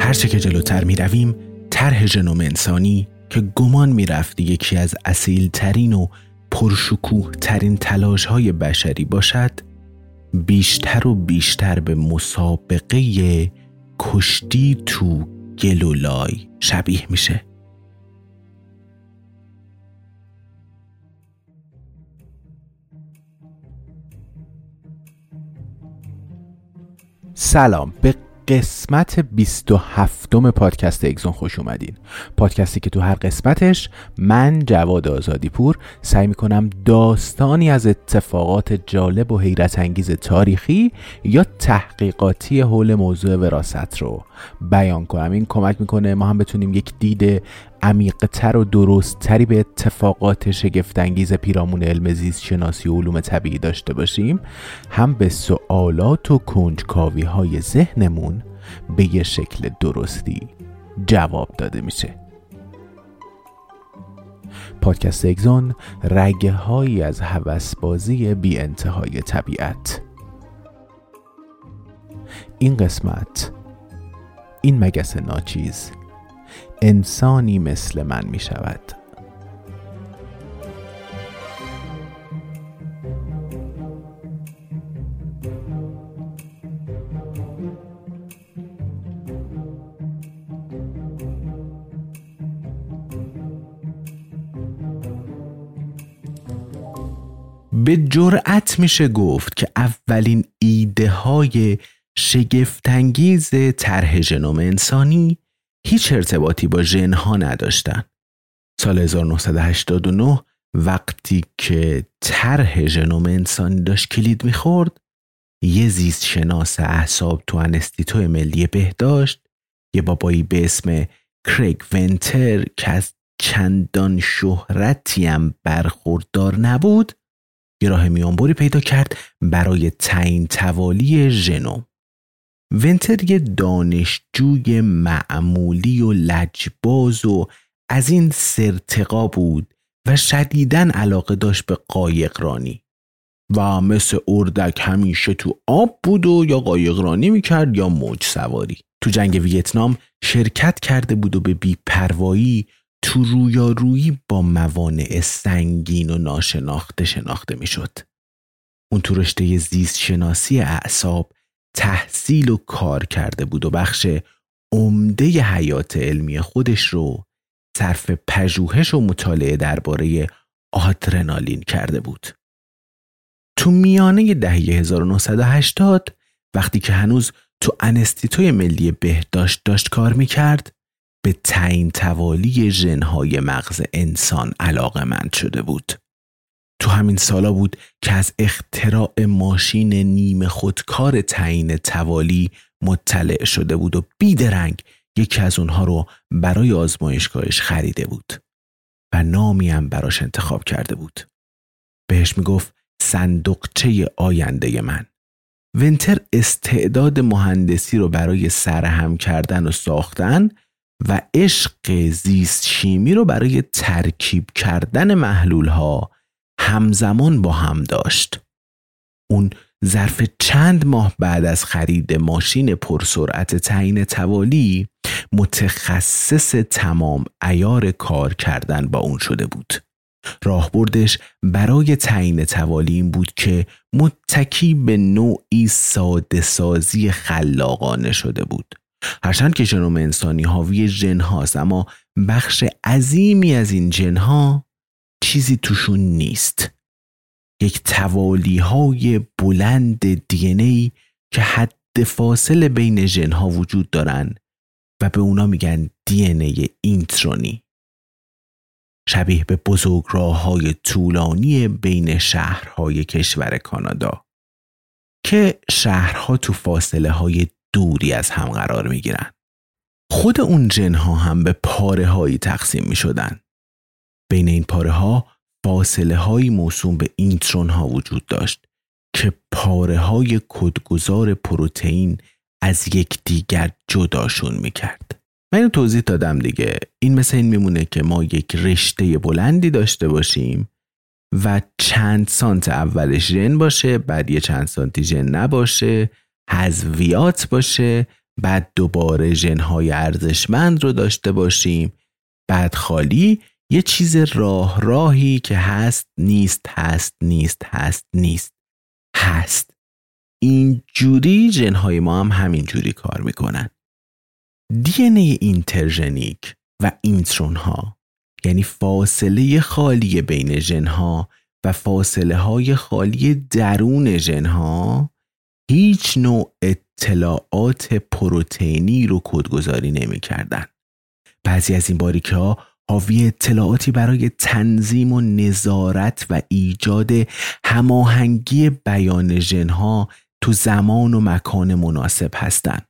هرچه که جلوتر می رویم طرح ژنوم انسانی که گمان می رفت یکی از اصیل ترین و پرشکوه ترین تلاش های بشری باشد بیشتر و بیشتر به مسابقه کشتی تو گلولای شبیه میشه. سلام. به قسمت 27 پادکست اگزون خوش اومدین. پادکستی که تو هر قسمتش من جواد آزادی پور سعی می‌کنم داستانی از اتفاقات جالب و حیرت انگیز تاریخی یا تحقیقاتی حول موضوع وراست رو بیان کنم. این کمک می‌کنه ما هم بتونیم یک دید عمیقتر و درستتری به اتفاقات شگفتانگیز پیرامون علم زیست شناسی و علوم طبیعی داشته باشیم هم به سوالات و کنجکاوی های ذهنمون به یه شکل درستی جواب داده میشه. پادکست اگزون رگه هایی از هوسبازی بی انتهای طبیعت. این قسمت این مگس ناچیز انسانی مثل من می شود به جرأت میشه گفت که اولین ایده های شگفتانگیز طرح ژنوم انسانی هیچ ارتباطی با ژنها نداشتن. سال 1989 وقتی که طرح ژنوم انسانی داشت کلید می‌خورد یه زیست شناس احساب تو انستیتو ملی بهداشت یه بابایی به اسم کریگ ونتر که از چندان شهرتی هم برخوردار نبود یه راه میانبری پیدا کرد برای تعیین توالی ژنوم ونتر یه دانشجوی معمولی و لجباز و از این سرتقا بود و شدیدن علاقه داشت به قایقرانی و مثل اردک همیشه تو آب بود و یا قایقرانی می‌کرد یا موج سواری تو جنگ ویتنام شرکت کرده بود و به بیپروایی تو رویارویی با موانع سنگین و ناشناخته شناخته می‌شد. اون تو رشته زیست شناسی اعصاب تحصیل و کار کرده بود و بخش عمده حیات علمی خودش رو صرف پژوهش و مطالعه درباره آدرنالین کرده بود. تو میانه دهه 1980 وقتی که هنوز تو انستیتوی ملی بهداشت داشت کار می‌کرد به تعیین توالی ژنهای مغز انسان علاقه مند شده بود. تو همین سالا بود که از اختراع ماشین نیمه خودکار تعیین توالی مطلع شده بود و بیدرنگ یکی از اونها رو برای آزمایشگاهش خریده بود و نامی هم براش انتخاب کرده بود. بهش می‌گفت صندوقچه آینده من. ونتر استعداد مهندسی رو برای سرهم کردن و ساختن و عشق زیست شیمی رو برای ترکیب کردن محلول ها همزمان با هم داشت. اون ظرف چند ماه بعد از خرید ماشین پرسرعت تعیین توالی متخصص تمام ایار کار کردن با اون شده بود راهبردش برای تعیین توالی این بود که متکی به نوعی ساده سازی خلاقانه شده بود هرچند که ژنوم انسانی حاوی جن هاست اما بخش عظیمی از این جن ها چیزی توشون نیست یک توالی های بلند دی که حد فاصله بین ژن ها وجود دارن و به اونا میگن دی ای اینترونی شبیه به بزرگ راه های طولانی بین شهرهای کشور کانادا که شهرها تو فاصله های دوری از هم قرار می گیرن. خود اون جنها هم به پاره هایی تقسیم می شدن. بین این پاره ها فاصله های موسوم به اینترون ها وجود داشت که پاره های کدگذار پروتئین از یک دیگر جداشون می کرد. من اینو توضیح دادم دیگه این مثل این میمونه که ما یک رشته بلندی داشته باشیم و چند سانت اولش ژن باشه بعد یه چند سانتی ژن نباشه حذویات باشه بعد دوباره ژنهای ارزشمند رو داشته باشیم بعد خالی یه چیز راه راهی که هست نیست هست نیست هست نیست. هست. این جوری ژنهای ما هم همین جوری کار می‌کنن. دی ان ای اینترژنیک و اینترون ها یعنی فاصله خالی بین ژن ها و فاصله های خالی درون ژن ها هیچ نوع اطلاعات پروتئینی رو کدگذاری نمی کردن. بعضی از این باریکه ها حاوی اطلاعاتی برای تنظیم و نظارت و ایجاد هماهنگی بیان ژنها تو زمان و مکان مناسب هستند.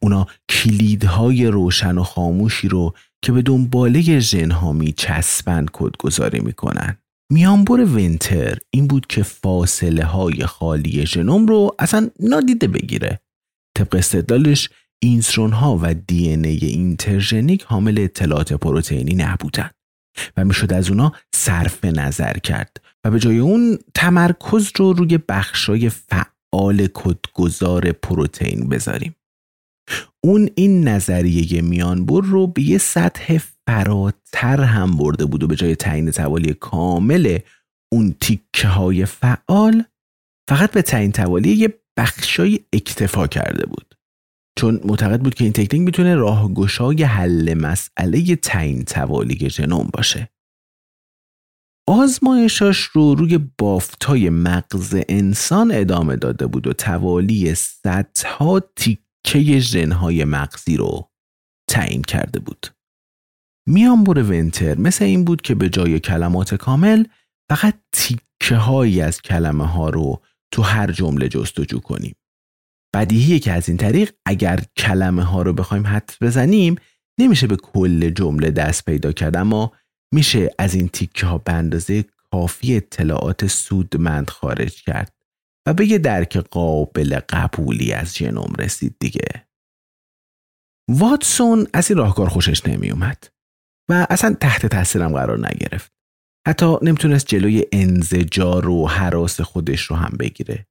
اونا کلیدهای روشن و خاموشی رو که به دنباله ژنها می چسبند کدگذاری می‌کنن. میانبر ونتر این بود که فاصله های خالی ژنوم رو اصلا نادیده بگیره. طبق استدلالش اینترون ها و دی ان ای اینترژنیک حامل اطلاعات پروتئینی نبودن و می‌شد از اونا صرف نظر کرد و به جای اون تمرکز رو روی بخشای فعال کدگذار پروتئین بذاریم. اون این نظریه میانبر رو به یه سطح فراتر هم برده بود و به جای تعیین توالی کامل اون تیکه های فعال فقط به تعیین توالی یه بخشای اکتفا کرده بود چون معتقد بود که این تکنیک می‌تونه راهگشای حل مسئله تعیین توالی ژنوم باشه آزمایشاش رو روی بافتای مغز انسان ادامه داده بود و توالی صدها تیکه ژنهای مغزی رو تعیین کرده بود میانبر ونتر مثل این بود که به جای کلمات کامل فقط تیکه هایی از کلمه ها رو تو هر جمله جستجو کنیم. بدیهیه که از این طریق اگر کلمه ها رو بخوایم حد بزنیم نمیشه به کل جمله دست پیدا کرد اما میشه از این تیکه ها به اندازه کافی اطلاعات سودمند خارج کرد و به یه درک قابل قبولی از ژنوم رسید دیگه. واتسون از این راهکار خوشش نمی اومد. و اصلا تحت تاثیرم قرار نگرفت. حتی نمی‌تونست جلوی انزجار و حراس خودش رو هم بگیره.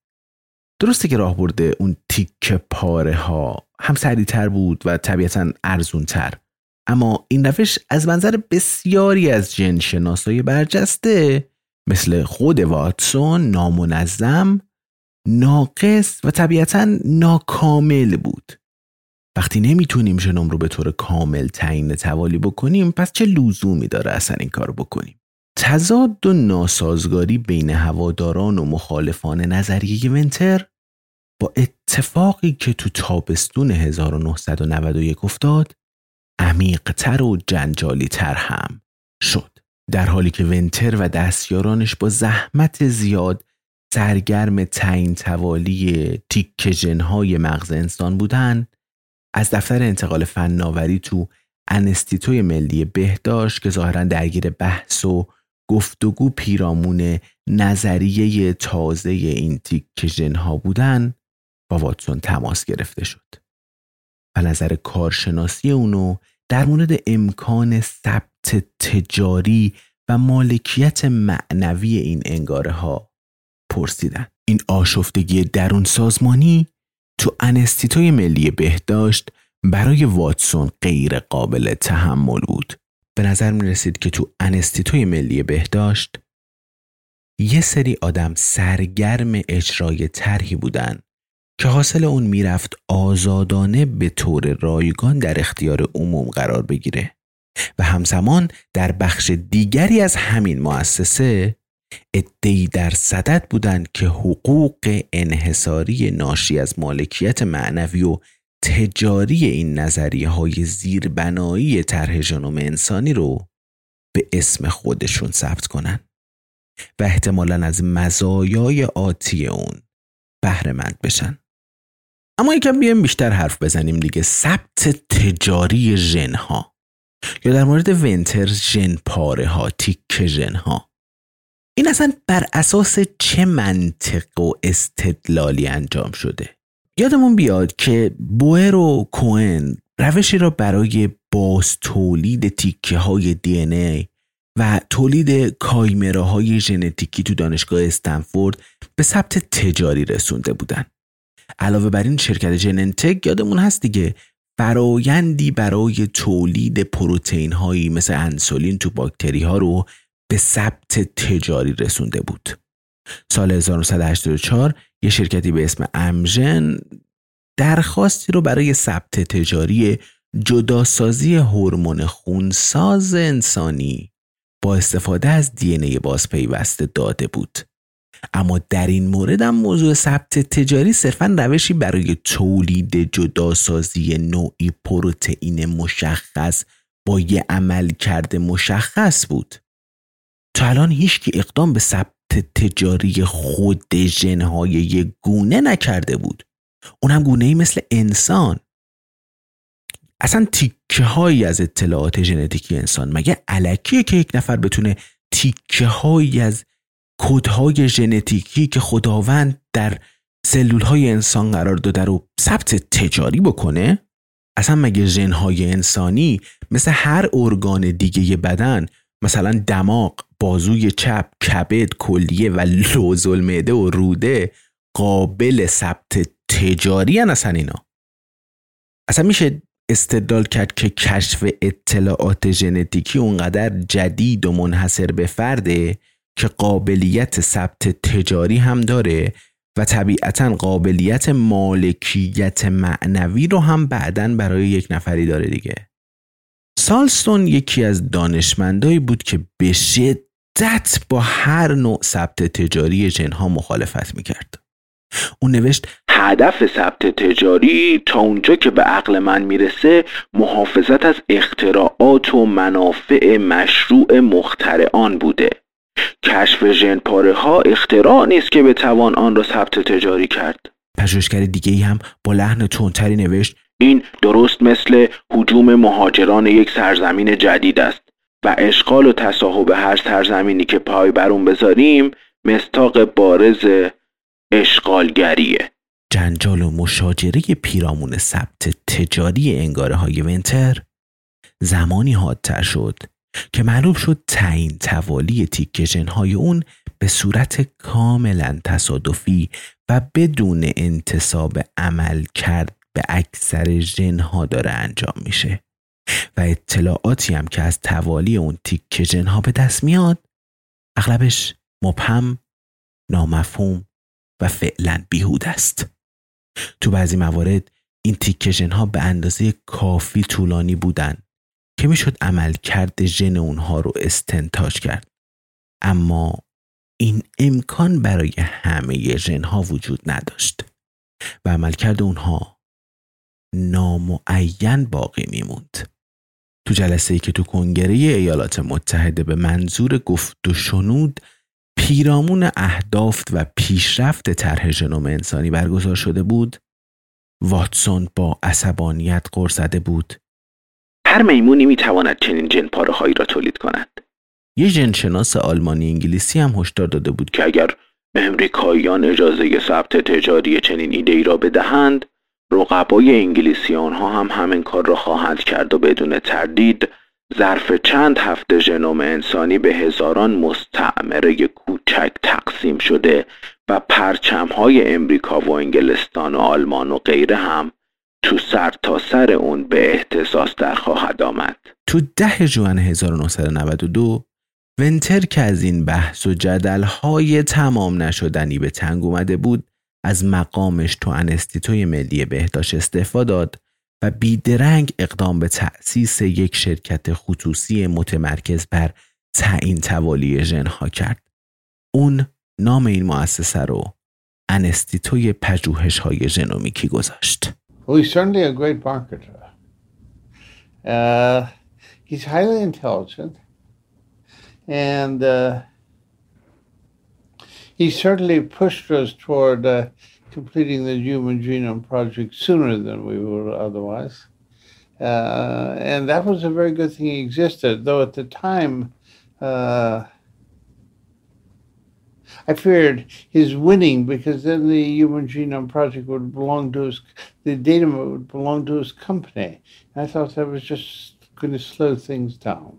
درسته که راه برده اون تیک پاره ها. هم سریعتر بود و طبیعتا ارزونتر. اما این روش از منظر بسیاری از جن شناسای برجسته مثل خود واتسون نامنظم ناقص و طبیعتا ناکامل بود. وقتی نمی‌تونیم ژنوم رو به طور کامل تعیین توالی بکنیم پس چه لزومی داره اصلا این کار بکنیم؟ تضاد و ناسازگاری بین هواداران و مخالفان نظریه ونتر با اتفاقی که تو تابستون 1991 افتاد عمیقتر و جنجالی تر هم شد. در حالی که ونتر و دستیارانش با زحمت زیاد سرگرم تعیین توالی تیک جنهای مغز انسان بودند از دفتر انتقال فناوری تو انستیتوی ملی بهداشت که ظاهرا درگیر بحث و گفتگو پیرامون نظریه تازه این تیک ژنها بودن با واتسون تماس گرفته شد. و نظر کارشناسی اونو در مورد امکان ثبت تجاری و مالکیت معنوی این انگاره ها پرسیدن. این آشفتگی درون سازمانی تو انستیتوی ملی بهداشت برای واتسون غیر قابل تحمل بود. به نظر می رسید که تو انستیتوی ملی بهداشت یه سری آدم سرگرم اجرای طرحی بودن که حاصل اون می‌رفت آزادانه به طور رایگان در اختیار عموم قرار بگیره. و همزمان در بخش دیگری از همین مؤسسه ادهی در صدد بودند که حقوق انحصاری ناشی از مالکیت معنوی و تجاری این نظریه های زیربنایی طرح ژنوم انسانی رو به اسم خودشون ثبت کنن و احتمالا از مزایای آتی اون بهرهمند بشن. اما یکم بیایم بیشتر حرف بزنیم دیگه. ثبت تجاری ژن ها یا در مورد ونتر ژن پاره ها تیک ژن ها این اصلا بر اساس چه منطق و استدلالی انجام شده؟ یادمون بیاد که بوئر و کوئن روشی را برای باز تولید تیکه های دی ای و تولید کایمره های ژنتیکی تو دانشگاه استنفورد به ثبت تجاری رسونده بودن. علاوه بر این شرکت جننتک یادمون هست دیگه فرایندی برای تولید پروتئین هایی مثل انسولین تو باکتری ها رو به ثبت تجاری رسونده بود. سال 1984 یه شرکتی به اسم امژن درخواستی رو برای ثبت تجاری جداسازی هورمون خونساز انسانی با استفاده از دی ای بازپیوسته داده بود. اما در این مورد هم موضوع ثبت تجاری صرفا روشی برای تولید جداسازی نوعی پروتئین مشخص با یه عمل کرده مشخص بود. تا الان هیچ اقدام به ثبت تجاری خود ژنهای یک گونه نکرده بود. اون هم گونه ای مثل انسان. اصلا تیکه هایی از اطلاعات ژنتیکی انسان. مگه علکیه که یک نفر بتونه تیکه هایی از کودهای ژنتیکی که خداوند در سلول های انسان قرار داده رو ثبت تجاری بکنه؟ اصلا مگه ژنهای انسانی مثل هر ارگان دیگه بدن مثلا دماغ بازوی چپ کبد کلیه و لوزل معده و روده قابل ثبت تجاری هن اصلا اینا. اصلا میشه استدلال کرد که کشف اطلاعات ژنتیکی اونقدر جدید و منحصر به فرده که قابلیت ثبت تجاری هم داره و طبیعتا قابلیت مالکیت معنوی رو هم بعدا برای یک نفری داره دیگه. سالستون یکی از دانشمندایی بود که به شدت با هر نوع ثبت تجاری جنها مخالفت می‌کرد. او نوشت هدف ثبت تجاری تا اونجا که به عقل من می‌رسه محافظت از اختراعات و منافع مشروع مخترعان بوده. کشف ژن پاره ها اختراع نیست که بتوان آن را ثبت تجاری کرد. پژوهشگر دیگه ای هم با لحن تندتری نوشت این درست مثل حجوم مهاجران یک سرزمین جدید است و اشغال و تصاحب هر سرزمینی که پای بر اون بذاریم مستاق بارز اشغالگریه. جنجال و مشاجره پیرامون ثبت تجاری انگاره های ونتر زمانی حادتر شد که معلوم شد تعیین توالی تیکه های اون به صورت کاملا تصادفی و بدون انتصاب عمل کرد. به اکثر ژنها داره انجام میشه. و اطلاعاتی هم که از توالی اون تیکه ژنها به دست میاد اغلبش مبهم نامفهوم و فعلا بیهود است. تو بعضی موارد این تیکه ژنها به اندازه کافی طولانی بودن که می‌شد عمل کرد ژن اونها رو استنتاج کرد. اما این امکان برای همه ژنها وجود نداشت و عملکرد اونها نامعین باقی میموند. تو جلسه ای که تو کنگره ایالات متحده به منظور گفت و شنود پیرامون اهداف و پیشرفت طرح ژنوم انسانی برگزار شده بود. واتسون با عصبانیت غر زده بود. هر میمونی می‌تواند چنین جن پاره هایی را تولید کند. یه جنشناس آلمانی انگلیسی هم هشدار داده بود که اگر امریکاییان اجازه ثبت تجاری چنین ایده ای را بدهند رقبای انگلیسی آنها هم همین کار را خواهند کرد و بدون تردید ظرف چند هفته ژنوم انسانی به هزاران مستعمره کوچک تقسیم شده و پرچم های امریکا و انگلستان و آلمان و غیره هم تو سر تا سر اون به احتساس در خواهد آمد. تو ده جوان 1992 ونتر که از این بحث و جدل های تمام نشدنی به تنگ اومده بود از مقامش تو انستیتوی ملی بهداشت استعفا داد و بیدرنگ اقدام به تأسیس یک شرکت خصوصی متمرکز بر تعیین توالی ژنها کرد. اون نام این مؤسسه رو انستیتوی پژوهش های ژنومیکی گذاشت. Well, he's certainly a great marketer. Uh, he's highly intelligent and uh, he certainly pushed us toward uh, completing the Human Genome Project sooner than we would otherwise. Uh, and that was a very good thing he existed, though at the time, uh, I feared his winning because then the Human Genome Project would belong to his, the data would belong to his company. And I thought that was just going to slow things down.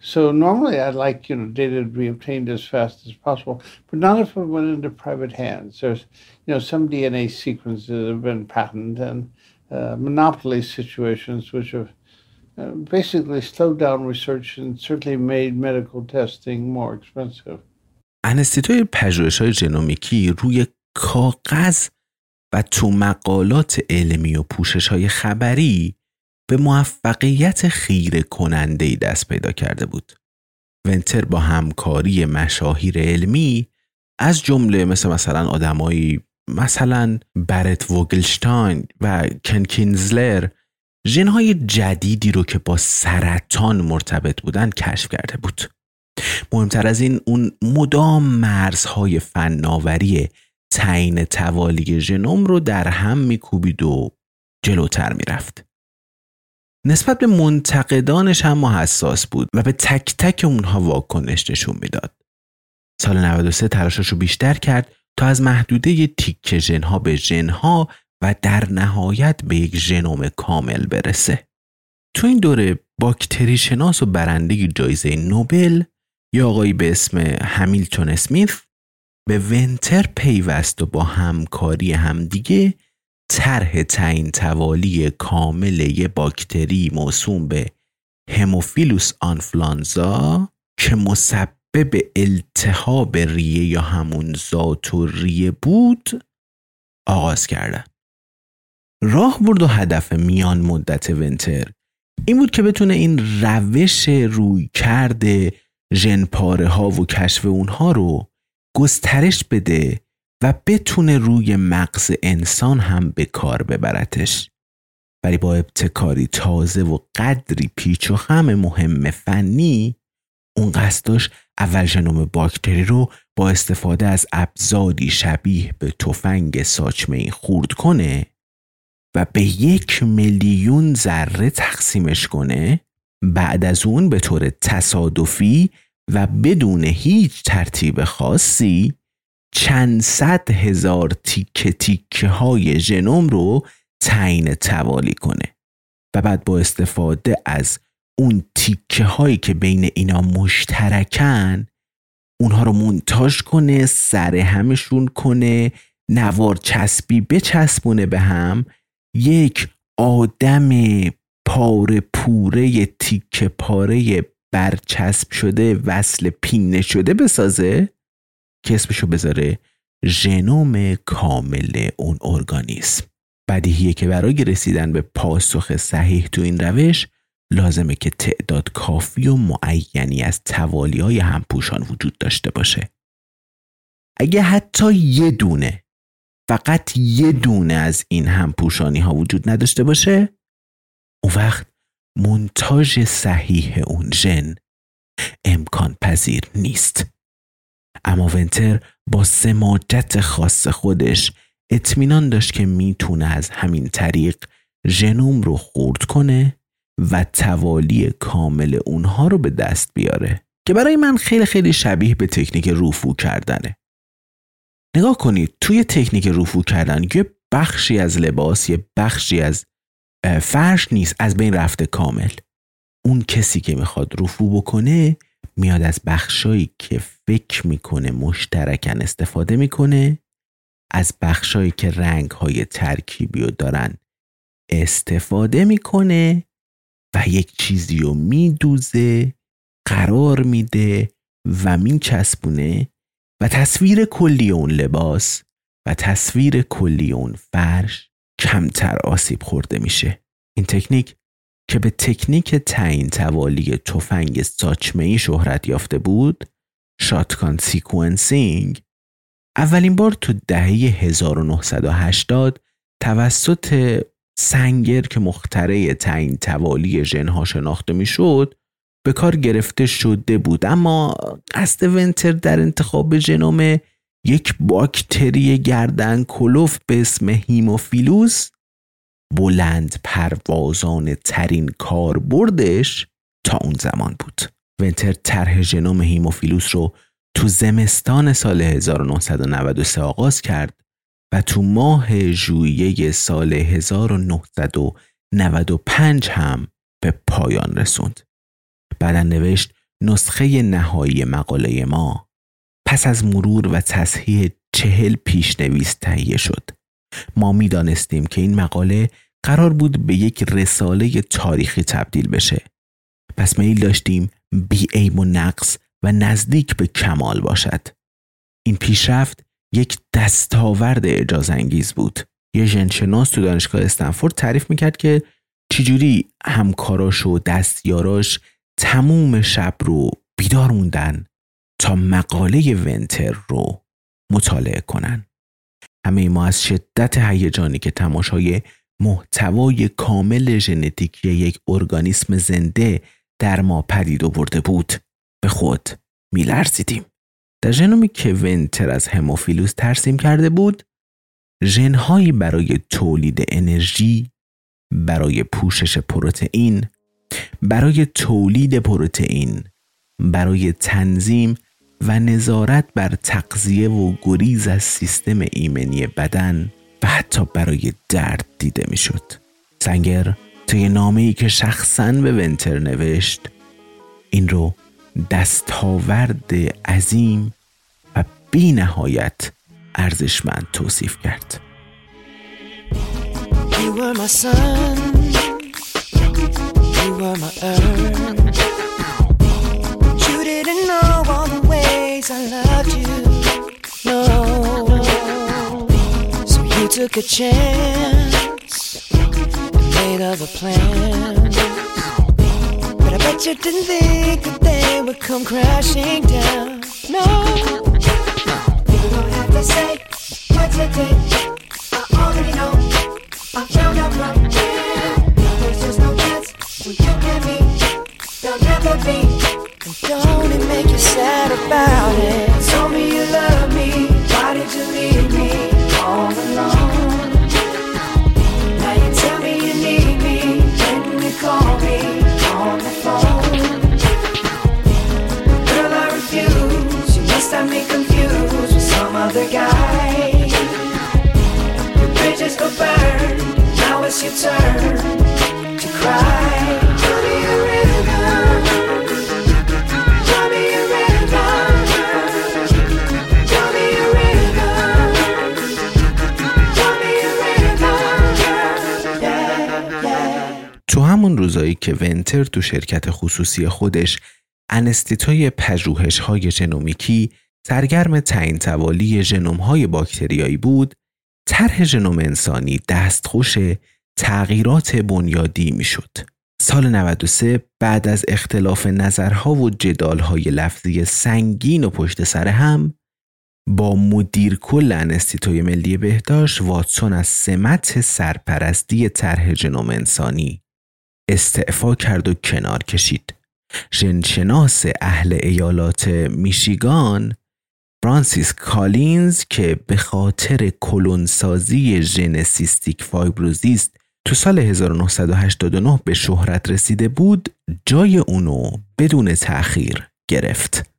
So normally I'd like, you know, data to be obtained as fast as possible, but not if it went into private hands. There's, you know, some DNA sequences have been patented and uh, monopoly situations which have uh, basically slowed down research and certainly made medical testing more expensive. انستیتوی پژوهش های ژنومیکی روی کاغذ و تو مقالات علمی و پوشش های خبری به موفقیت خیره کننده دست پیدا کرده بود. ونتر با همکاری مشاهیر علمی از جمله مثل مثلا آدمایی مثلا برت وگلشتاین و کنکینزلر ژنهای جدیدی رو که با سرطان مرتبط بودن کشف کرده بود. مهمتر از این اون مدام مرزهای فناوری تعیین توالی ژنوم رو در هم میکوبید و جلوتر می‌رفت. نسبت به منتقدانش هم حساس بود و به تک تک اونها واکنش نشون می‌داد. سال 93 تلاشش رو بیشتر کرد تا از محدوده تیک ژنها به ژنها و در نهایت به یک ژنوم کامل برسه. تو این دوره باکتری شناس و برنده جایزه نوبل یا آقایی به اسم همیلتون اسمیث به ونتر پیوست و با همکاری همدیگه طرح تعیین توالی کامل یه باکتری موسوم به هموفیلوس آنفلانزا که مسبب التهاب ریه یا همون ذات و ریه بود آغاز کردن. راه برد و هدف میان مدت ونتر این بود که بتونه این روش روی کرده ژنپاره ها و کشف اونها رو گسترش بده و بتونه روی مغز انسان هم به کار ببرتش. ولی با ابتکاری تازه و قدری پیچ و خم مهم فنی اون قصدش اول ژنوم باکتری رو با استفاده از ابزاری شبیه به تفنگ ساچمه خورد کنه و به یک میلیون ذره تقسیمش کنه. بعد از اون به طور تصادفی و بدون هیچ ترتیب خاصی چند صد هزار تیکه تیکه های ژنوم رو تعیین توالی کنه و بعد با استفاده از اون تیکه هایی که بین اینا مشترکن اونها رو مونتاژ کنه سر همشون کنه نوار چسبی بچسبونه به هم. یک آدم پاره پوره تیکه پاره برچسب شده وصل پینه شده بسازه. که اسمشو بذاره ژنوم کامل اون ارگانیسم. بدیهیه که برای رسیدن به پاسخ صحیح تو این روش لازمه که تعداد کافی و معینی از توالی های همپوشان وجود داشته باشه. اگه حتی یه دونه فقط یه دونه از این همپوشانی ها وجود نداشته باشه اون وقت منتاژ صحیح اون ژن امکان پذیر نیست. اما ونتر با سماجت خاص خودش اطمینان داشت که می‌تونه از همین طریق ژنوم رو خورد کنه و توالی کامل اونها رو به دست بیاره. که برای من خیلی خیلی شبیه به تکنیک روفو کردنه. نگاه کنید توی تکنیک روفو کردن یه بخشی از لباس یه بخشی از فرش نیست از بین رفته کامل. اون کسی که می‌خواد رفو بکنه میاد از بخشایی که فکر می‌کنه مشترکن استفاده می‌کنه از بخشایی که رنگ های ترکیبی رو دارن استفاده می‌کنه و یک چیزی رو میدوزه قرار میده و میچسبونه و تصویر کلی اون لباس و تصویر کلی اون فرش کمتر آسیب خورده میشه. این تکنیک که به تکنیک تعیین توالی تفنگ ساچمه شهرت یافته بود shotgun sequencing اولین بار تو دهه 1980 توسط سنگر که مخترع تعیین توالی ژنها شناخته می‌شد به کار گرفته شده بود. اما قصد ونتر در انتخاب ژنوم یک باکتری گردن کلوف به اسم هیموفیلوس بلند پروازان ترین کاربردش تا اون زمان بود ونتر طرح ژنوم هیموفیلوس رو تو زمستان سال 1993 آغاز کرد و تو ماه ژوئیه سال 1995 هم به پایان رسوند. بعدا نوشت نسخه نهایی مقاله ما پس از مرور و تصحیح چهل پیشنویس تهیه شد. ما می دانستیم که این مقاله قرار بود به یک رساله تاریخی تبدیل بشه. پس میل داشتیم بی ایم و نقص و نزدیک به کمال باشد. این پیشرفت یک دستاورد اجاز انگیز بود. یه ژنشناس تو دانشگاه استنفورد تعریف می‌کرد که چجوری همکاراش و دستیاراش تموم شب رو بیدار موندن تا مقاله ونتر رو مطالعه کنن. همه ما از شدت هیجانی که تماشای محتوای کامل ژنتیکی یک ارگانیسم زنده در ما پدید آورده بود. به خود میلرزیدیم. در ژنومی که ونتر از هموفیلوس ترسیم کرده بود ژنهایی برای تولید انرژی برای پوشش پروتئین برای تولید پروتئین برای تنظیم و نظارت بر تقضیه و گریز از سیستم ایمنی بدن و حتی برای درد دیده می‌شد. سنگر طی نامه ای که شخصا به ونتر نوشت این رو دستاورد عظیم و بی نهایت ارزشمند توصیف کرد You were my sun, you were my earth. You didn't know I loved you, no. So you took a chance, made other plans. But I bet you didn't think that they would come crashing down. No, you don't have to say what you did. I already know. I. There's just no chance you be. Don't it make you sad about it? Told me you love me. Why did you leave me all alone? Now you tell me you need me. When you call me on the phone. Girl, I refuse. You must have me confused with some other guy. Your bridges go burn. Now it's your turn to cry. همون روزایی که ونتر تو شرکت خصوصی خودش انستیتای پژوهش های ژنومیکی سرگرم تعیین توالی ژنوم های باکتریایی بود طرح ژنوم انسانی دستخوش تغییرات بنیادی می‌شد. سال 93 بعد از اختلاف نظرها و جدالهای لفظی سنگین و پشت سر هم با مدیر کل انستیتوی ملی بهداشت واتسون از سمت سرپرستی طرح ژنوم انسانی استعفا کرد و کنار کشید. ژنشناس اهل ایالت میشیگان فرانسیس کالینز که به خاطر کلونسازی ژن cystic fibrosis تو سال 1989 به شهرت رسیده بود جای اونو بدون تأخیر گرفت.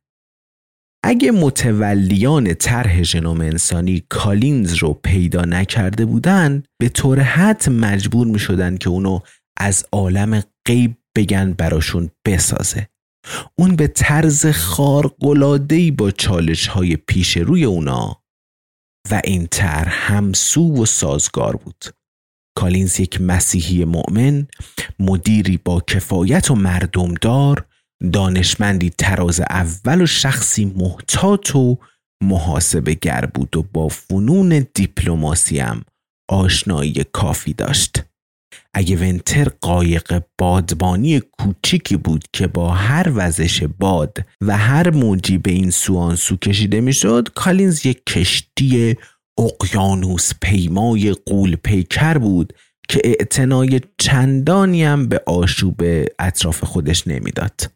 اگه متولیان طرح ژنوم انسانی کالینز رو پیدا نکرده بودن به طور حتم مجبور می شدن که اونو از عالم غیب بگن براشون بسازه. اون به طرز خارق‌العاده‌ای با چالش های پیش روی اونا و این طرح همسو و سازگار بود. کالینز یک مسیحی مؤمن مدیری با کفایت و مردمدار دانشمندی تراز اول و شخصی محتاط و محاسبه گر بود و با فنون دیپلماسی هم آشنایی کافی داشت اگه ونتر قایق بادبانی کوچیکی بود که با هر وزش باد و هر موجی به این سو سو کشیده می‌شد کالینز یک کشتی اقیانوس پیمای قول پیکر بود که اعتنای چندانی هم به آشوب اطراف خودش نمی‌داد.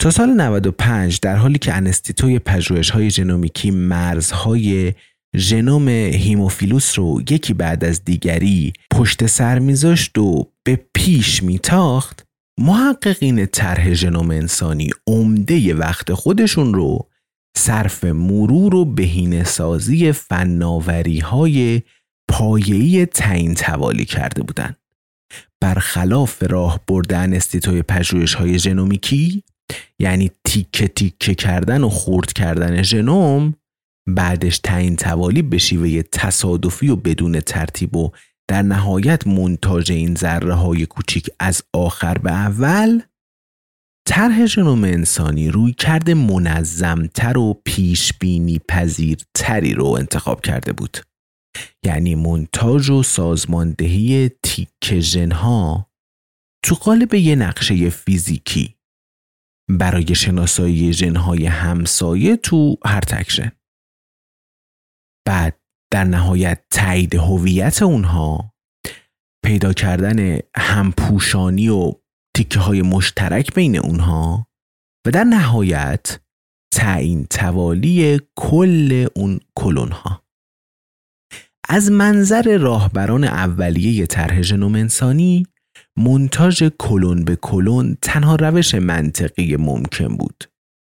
تا سال 95 در حالی که انستیتوی پژوهش های ژنومیکی مرزهای ژنوم هیموفیلوس رو یکی بعد از دیگری پشت سر میذاشت و به پیش میتاخت محققین طرح ژنوم انسانی عمده وقت خودشون رو صرف مرور و بهینه سازی فناوری های پایه‌ای تعیین توالی کرده بودند. برخلاف راه بردن استیتوی پژوهش های ژنومیکی یعنی تیکه تیکه کردن و خورد کردن ژنوم بعدش تعیین توالی به شیوه تصادفی و بدون ترتیب و در نهایت منتاج این ذره های کوچیک از آخر به اول طرح ژنوم انسانی روی کرده منظمتر و پیش بینی پذیرتری رو انتخاب کرده بود. یعنی منتاج و سازماندهی تیک ژنها تو قالب یه نقشه فیزیکی. برای شناسایی ژنهای همسایه تو هر تک بعد در نهایت تایید هویت اونها پیدا کردن همپوشانی و تیکه های مشترک بین اونها و در نهایت تعیین توالی کل اون کلون ها از منظر راهبران اولیه طرح ژنوم انسانی مونتاژ کلون به کلون تنها روش منطقی ممکن بود.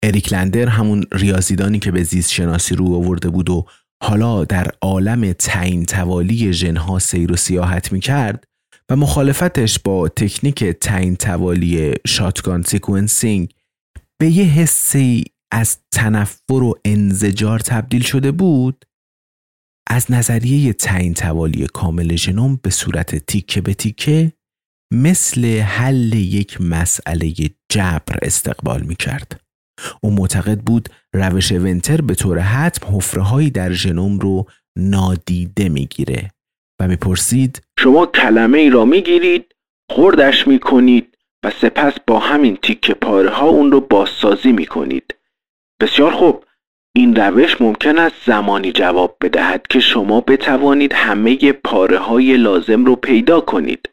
اریک لندر همون ریاضیدانی که به زیست شناسی رو آورده بود و حالا در عالم تعیین توالی ژنها سیر و سیاحت می کرد و مخالفتش با تکنیک تعیین توالی shotgun sequencing به یه حسی از تنفر و انزجار تبدیل شده بود از نظریه تعیین توالی کامل ژنوم به صورت تیکه به تیکه مثل حل یک مسئله جبر استقبال می کرد. او معتقد بود روش ونتر به طور حتم حفره هایی در ژنوم رو نادیده می‌گیره و می‌پرسید شما کلمه ای را می‌گیرید خوردش می‌کنید و سپس با همین تیکه پاره ها اون رو بازسازی می‌کنید. بسیار خوب. این روش ممکن است زمانی جواب بدهد که شما بتوانید همه پاره های لازم رو پیدا کنید.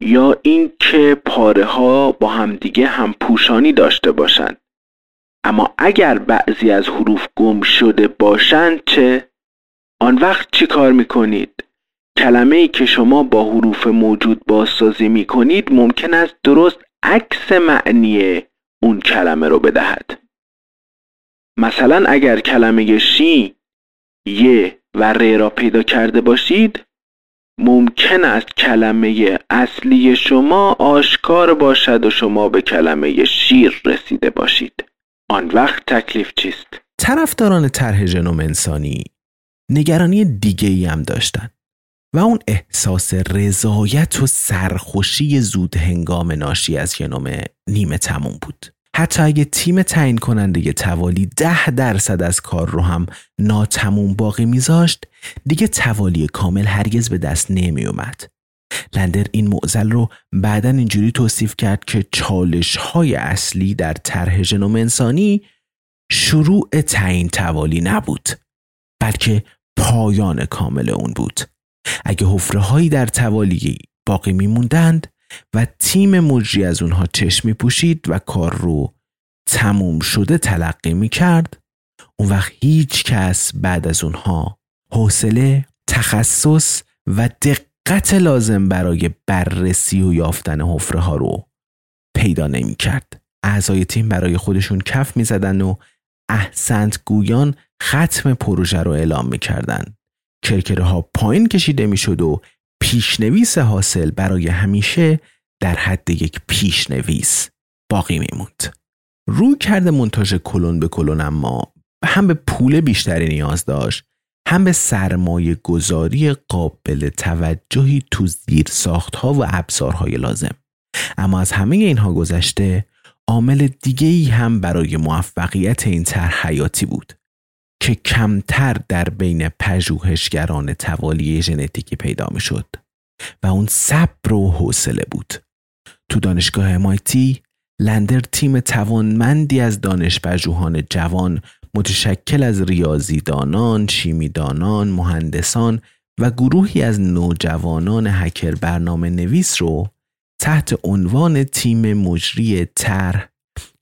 یا اینکه پاره ها با همدیگه هم پوشانی داشته باشند. اما اگر بعضی از حروف گم شده باشند چه؟ آن وقت چی کار می کنید؟ کلمه ای که شما با حروف موجود بازسازی می کنید ممکن است درست عکس معنی اون کلمه رو بدهد مثلا اگر کلمه شی یه و ر را پیدا کرده باشید ممکن است کلمه اصلی شما آشکار باشد و شما به کلمه شیر رسیده باشید آن وقت تکلیف چیست؟ طرفداران طرح ژنوم انسانی نگرانی دیگه ای هم داشتن و اون احساس رضایت و سرخوشی زود هنگام ناشی از ژنوم نیمه تموم بود حتی اگه تیم تعیین کننده توالی ده درصد از کار رو هم ناتموم باقی میذاشت دیگه توالی کامل هرگز به دست نمی اومد. لندر این معزل رو بعدا اینجوری توصیف کرد که چالش های اصلی در طرح ژنوم انسانی شروع تعیین توالی نبود بلکه پایان کامل اون بود. اگه حفره هایی در توالی باقی میموندند و تیم مجری از اونها چشمی پوشید و کار رو تموم شده تلقی می کرد اون وقت هیچ کس بعد از اونها حوصله تخصص و دقت لازم برای بررسی و یافتن حفره ها رو پیدا نمی کرد. اعضای تیم برای خودشون کف می زدن و احسنت گویان ختم پروژه رو اعلام می کردن. کرکره ها پایین کشیده می شد و پیشنویس حاصل برای همیشه در حد یک پیشنویس باقی میموند. روی کرده منتاج کلون به کلون اما هم به پول بیشتری نیاز داشت هم به سرمایه گذاری قابل توجهی تو زیر ها و ابزارهای لازم. اما از همه اینها گذشته عامل دیگه ای هم برای موفقیت این طرح حیاتی بود که کمتر در بین پژوهشگران توالی ژنتیکی پیدا می شد و اون صبر و حوصله بود. تو دانشگاه امایتی لندر تیم توانمندی از دانش جوان متشکل از ریاضیدانان، شیمیدانان، مهندسان و گروهی از نوجوانان هکر برنامه نویس رو تحت عنوان تیم مجری طرح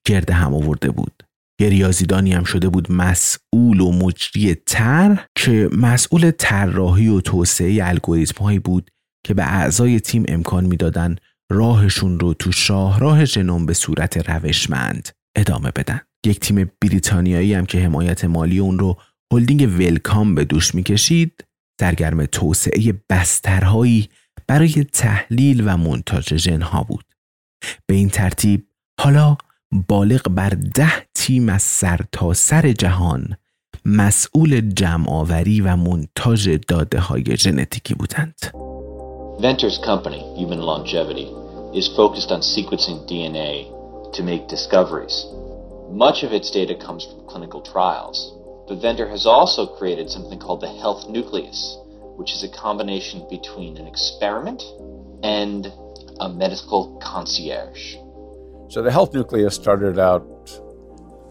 گرد هم آورده بود. یه ریاضیدانی هم شده بود مسئول و مجری طرح که مسئول طراحی و توسعه الگوریتم هایی بود که به اعضای تیم امکان می‌دادند راهشون رو تو شاهراه ژنوم به صورت روشمند ادامه بدن. یک تیم بریتانیایی هم که حمایت مالی اون رو هلدینگ ولکام به دوش می‌کشید سرگرم توسعه بسترهایی برای تحلیل و منتاج ژنها بود به این ترتیب حالا بالغ بر ده تیم از سر تا سر جهان مسئول جمعآوری و منتاج داده های ژنتیکی بودند. Venter's company, Human Longevity, is focused on sequencing DNA to make discoveries. Much of its data comes from clinical trials, but Venter has also created something called the health nucleus, which is a combination between an experiment and a medical concierge. So the health nucleus started out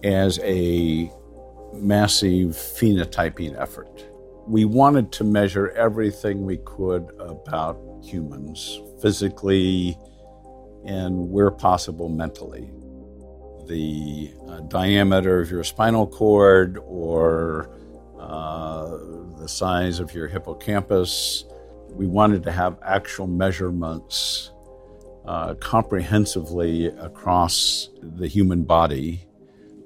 as a massive phenotyping effort. We wanted to measure everything we could about humans physically and where possible mentally The uh, diameter of your spinal cord or uh, the size of your hippocampus. We wanted to have actual measurements uh, comprehensively across the human body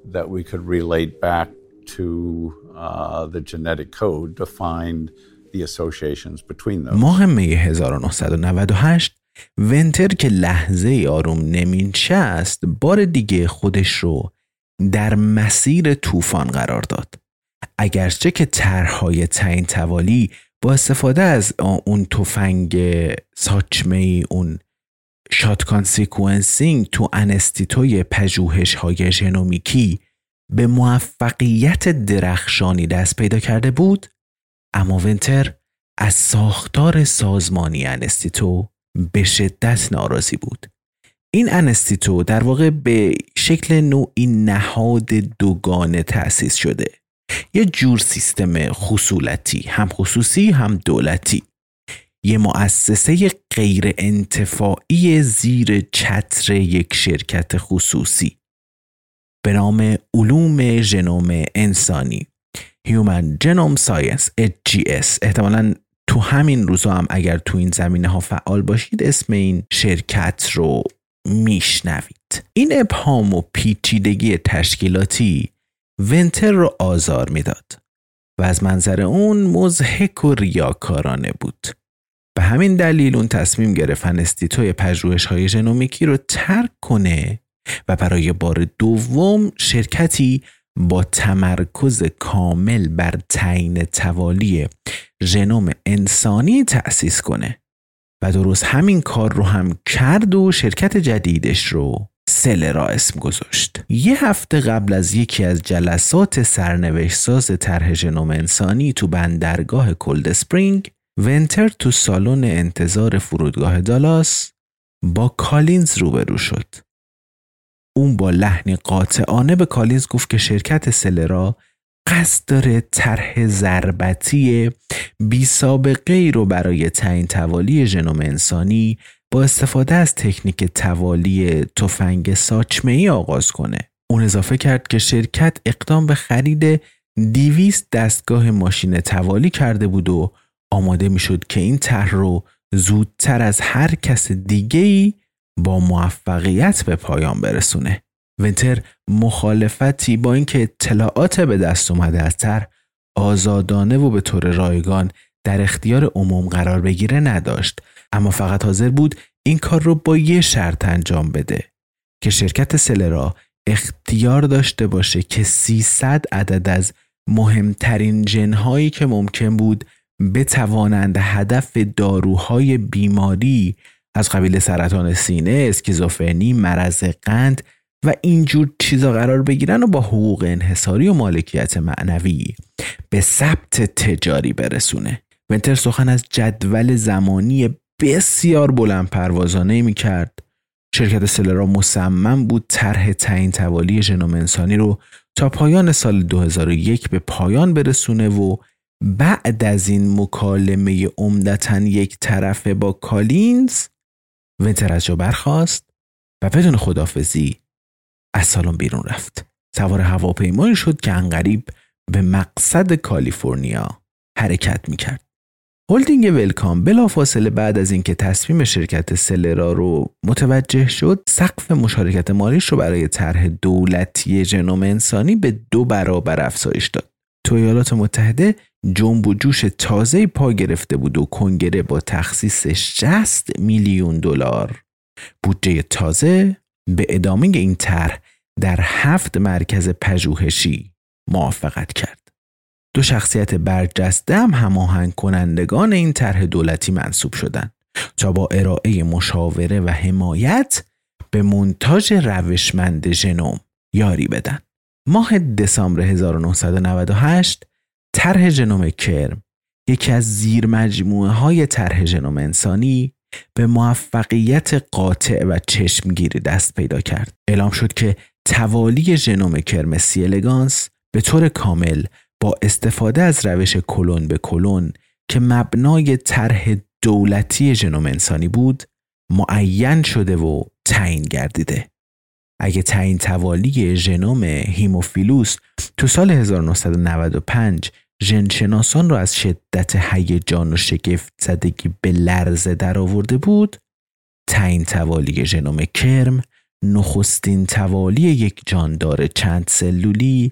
that we could relate back to uh, the genetic code to find the associations between those. ماه می 1998 ونتر که لحظه آروم نمینشست بار دیگه خودش رو در مسیر طوفان قرار داد. اگرچه که طرحهای تعیین توالی با استفاده از اون تفنگ ساچمه اون shotgun sequencing تو انستیتوی پژوهش های ژنومیکی به موفقیت درخشانی دست پیدا کرده بود اما ونتر از ساختار سازمانی انستیتو به شدت ناراضی بود. این انستیتو در واقع به شکل نوعی نهاد دوگانه تأسیس شده. یه جور سیستم خصولتی هم خصوصی هم دولتی. یه مؤسسه غیر انتفاعی زیر چتر یک شرکت خصوصی. به نام علوم ژنوم انسانی Human Genome Science HGS احتمالا تو همین روزا هم اگر تو این زمینه ها فعال باشید اسم این شرکت رو میشنوید. این ابهام و پیچیدگی تشکیلاتی ونتر رو آزار می‌داد و از منظر اون مضحک و ریاکارانه بود. به همین دلیل اون تصمیم گرفت انستیتوی پژوهش های ژنومیکی رو ترک کنه و برای بار دوم شرکتی با تمرکز کامل بر تعیین توالی ژنوم انسانی تأسیس کنه و درست همین کار رو هم کرد و شرکت جدیدش رو سلرا اسم گذاشت یه هفته قبل از یکی از جلسات سرنوشت ساز طرح ژنوم انسانی تو بندرگاه کلد سپرینگ ونتر تو سالن انتظار فرودگاه دالاس با کالینز روبرو شد. اون با لحنی قاطعانه به کالینز گفت که شرکت سلرا قصد داره طرح ضربتی بی سابقه ای رو برای تعیین توالی ژنوم انسانی با استفاده از تکنیک توالی تفنگ ساچمه ای آغاز کنه. اون اضافه کرد که شرکت اقدام به خرید دیویست دستگاه ماشین توالی کرده بود و آماده می‌شد که این طرح رو زودتر از هر کس دیگه ای با موفقیت به پایان برسونه. ونتر مخالفتی با اینکه اطلاعات به دست اومده از طرح آزادانه و به طور رایگان در اختیار عموم قرار بگیره نداشت اما فقط حاضر بود این کار رو با یه شرط انجام بده که شرکت سلرا اختیار داشته باشه که 300 عدد از مهمترین جنهایی که ممکن بود بتوانند هدف داروهای بیماری از قبیل سرطان سینه، اسکیزوفرنی، مرض قند و اینجور چیزا قرار بگیرن و با حقوق انحصاری و مالکیت معنوی به ثبت تجاری برسونه. ونتر سخن از جدول زمانی بسیار بلند پروازانه می کرد شرکت سلرا مصمم بود طرح تعیین توالی ژنوم انسانی رو تا پایان سال 2001 به پایان برسونه و بعد از این مکالمه عمدتا یک طرفه با کالینز ونتر از جا برخاست و بدون خدافظی از سالن بیرون رفت. سوار هواپیمایی شد که عنقریب به مقصد کالیفرنیا حرکت می‌کرد. هلدینگ ولکام بلافاصله بعد از اینکه تصمیم شرکت سلرا رو متوجه شد سقف مشارکت مالیش رو برای طرح دولتی ژنوم انسانی به دو برابر افزایش داد. تو ایالات متحده جنب و جوش تازه پا گرفته بود و کنگره با تخصیص 60 میلیون دلار بودجه تازه به ادامه این طرح در هفت مرکز پژوهشی موافقت کرد. دو شخصیت برجسته هم هماهنگ کنندگان این طرح دولتی منصوب شدند تا با ارائه مشاوره و حمایت به مونتاژ روشمند ژنوم یاری بدن. ماه دسامبر 1998 طرح ژنوم کرم یکی از زیر مجموعه های طرح ژنوم انسانی به موفقیت قاطع و چشمگیری دست پیدا کرد. اعلام شد که توالی ژنوم کرمسی الگانس به طور کامل با استفاده از روش کلون به کلون که مبنای طرح دولتی ژنوم انسانی بود معین شده و تعیین گردیده. اگه تعیین توالی ژنوم هیموفیلوس تو سال 1995 ژنشناسان را از شدت هیجان و شگفت زدگی به لرزه در آورده بود تعیین توالی ژنوم کرم نخستین توالی یک جاندار چند سلولی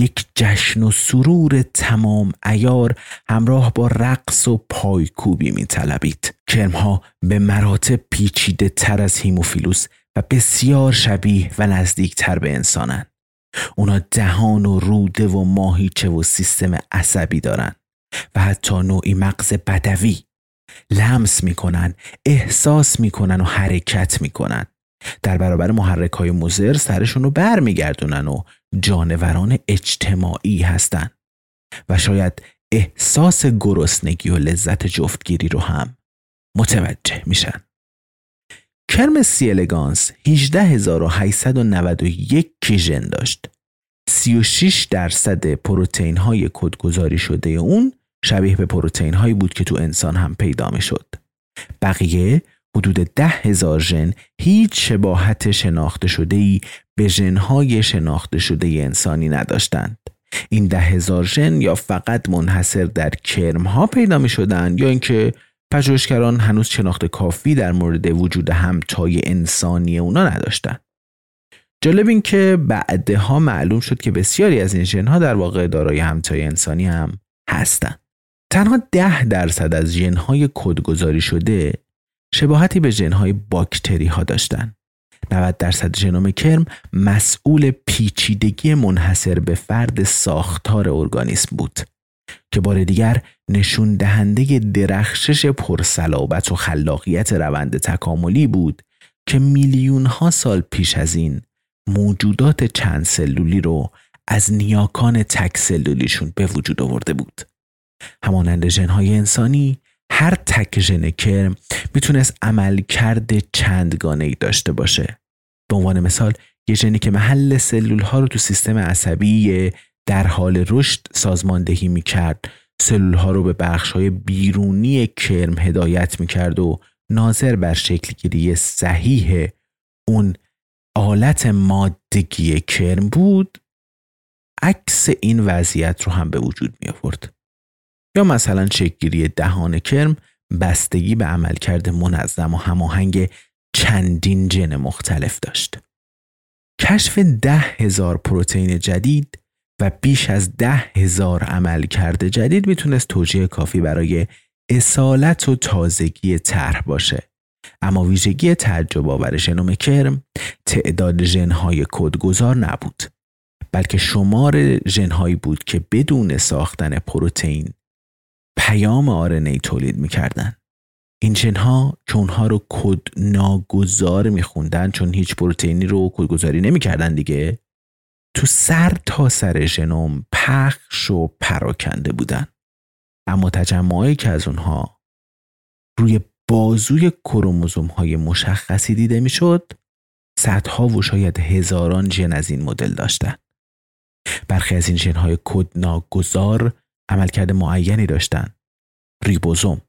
یک جشن و سرور تمام ایار همراه با رقص و پایکوبی می طلبید. کرمها به مراتب پیچیده تر از هیموفیلوس و بسیار شبیه و نزدیک تر به انسانن. اونا دهان و روده و ماهیچه و سیستم عصبی دارن و حتی نوعی مغز بدوی. لمس می‌کنن احساس می‌کنن و حرکت می‌کنن. در برابر محرک های مزر سرشون رو برمیگردونن و جانوران اجتماعی هستن. و شاید احساس گرسنگی و لذت جفتگیری رو هم متوجه میشن. کرم سی الگانس 18891 کیژن داشت 36 درصد پروتئین های کدگذاری شده اون شبیه به پروتئین هایی بود که تو انسان هم پیدا می شد. بقیه حدود ده هزار ژن هیچ شباهت شناخته شده ای به ژنهای شناخته شده انسانی نداشتند. این ده هزار ژن یا فقط منحصر در کرم ها پیدا می شدند یا اینکه پژوهشگران هنوز شناخت کافی در مورد وجود همتای انسانی اونا نداشتند. جالب این که بعدها معلوم شد که بسیاری از این ژنها در واقع دارای همتای انسانی هم هستند. تنها ده درصد از ژنهای کدگذاری شده شباهتی به ژنهای باکتری ها داشتند. 90 درصد ژنوم کرم مسئول پیچیدگی منحصر به فرد ساختار ارگانیسم بود که بار دیگر نشون دهنده درخشش پرسلابت و خلاقیت روند تکاملی بود که میلیون ها سال پیش از این موجودات چند سلولی رو از نیاکان تک سلولیشون به وجود آورده بود. همانند ژنهای انسانی هر تک ژن کرم می‌تونست عملکرد چندگانه ای داشته باشه. به عنوان مثال یه ژنی که محل سلول ها رو تو سیستم عصبی در حال رشد سازماندهی می‌کرد سلول ها رو به بخش های بیرونی کرم هدایت می‌کرد و ناظر بر شکلگیری صحیح اون آلت مادگی کرم بود عکس این وضعیت رو هم به وجود می آورد. یا مثلا شکلگیری دهان کرم بستگی به عملکرد منظم و هماهنگ چندین جن مختلف داشت. کشف ده هزار پروتئین جدید و بیش از ده هزار عمل کرده جدید می‌تونست توجیه کافی برای اصالت و تازگی طرح باشه. اما ویژگی تعجب آور ژنوم کرم تعداد ژنهای کدگذار نبود. بلکه شمار ژنهایی بود که بدون ساختن پروتئین پیام آرنی تولید می‌کردن این ژنها که اونها رو کد ناگذار میخوندن چون هیچ پروتئینی رو کدگذاری نمی‌کردن دیگه تو سر تا سر ژنوم پخش و پراکنده بودن. اما تجمعایی که از اونها روی بازوی کروموزوم های مشخصی دیده می‌شد صدها و شاید هزاران ژن از این مدل داشتن. برخی از این ژن های کد ناگذار عملکرد معینی داشتن. ریبوزوم.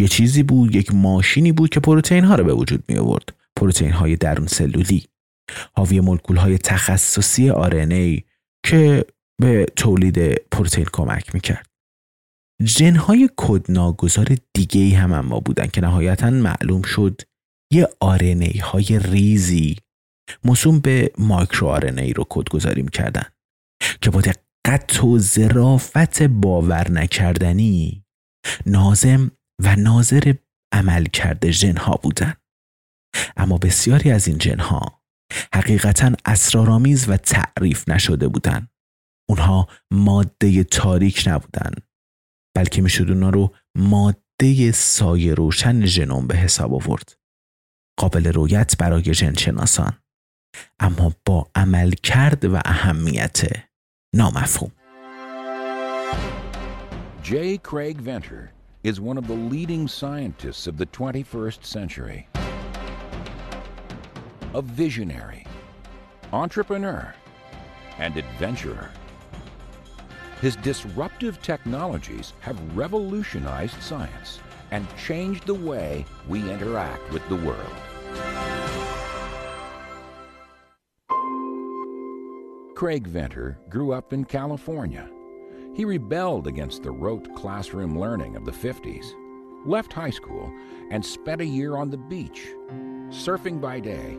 یه چیزی بود یک ماشینی بود که پروتئین ها رو به وجود می آورد پروتئین های درون سلولی. حاوی مولکول های تخصصی RNA که به تولید پروتئین کمک می‌کرد. جن های کد ناگذار دیگه ای هم اما بودن که نهایتا معلوم شد یه RNA های ریزی موسوم به مایکرو RNA رو کدگذاری می‌کردن که با دقت و ظرافت باور نکردنی نازم و ناظر عمل کرده جنها بودن اما بسیاری از این جنها حقیقتا اسرارآمیز و تعریف نشده بودن اونها ماده تاریک نبودن بلکه می‌شد اونا رو ماده سایه روشن ژنوم به حساب آورد قابل رویت برای جنشناسان اما با عمل کرد و اهمیت نامفهوم J. Craig Venter is one of the leading scientists of the 21st century. A visionary, entrepreneur, and adventurer. His disruptive technologies have revolutionized science and changed the way we interact with the world. Craig Venter grew up in California. He rebelled against the rote classroom learning of the 50s, left high school, and spent a year on the beach, surfing by day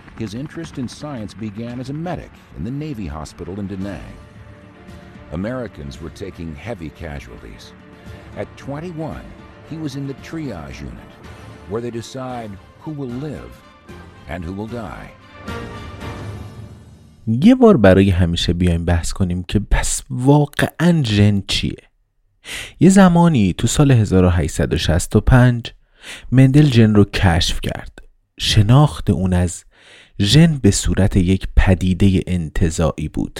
his interest in science began as a medic in the Navy Hospital in Da Nang. Americans were taking heavy casualties. At 21, he was in the triage unit, where they decide who will live and who will die. یه بار برای همیشه بیایم بحث کنیم که پس واقعا ژن چیه یه زمانی تو سال 1865 مندل ژن رو کشف کرد شناخت اون از ژن به صورت یک پدیده انتظاعی بود.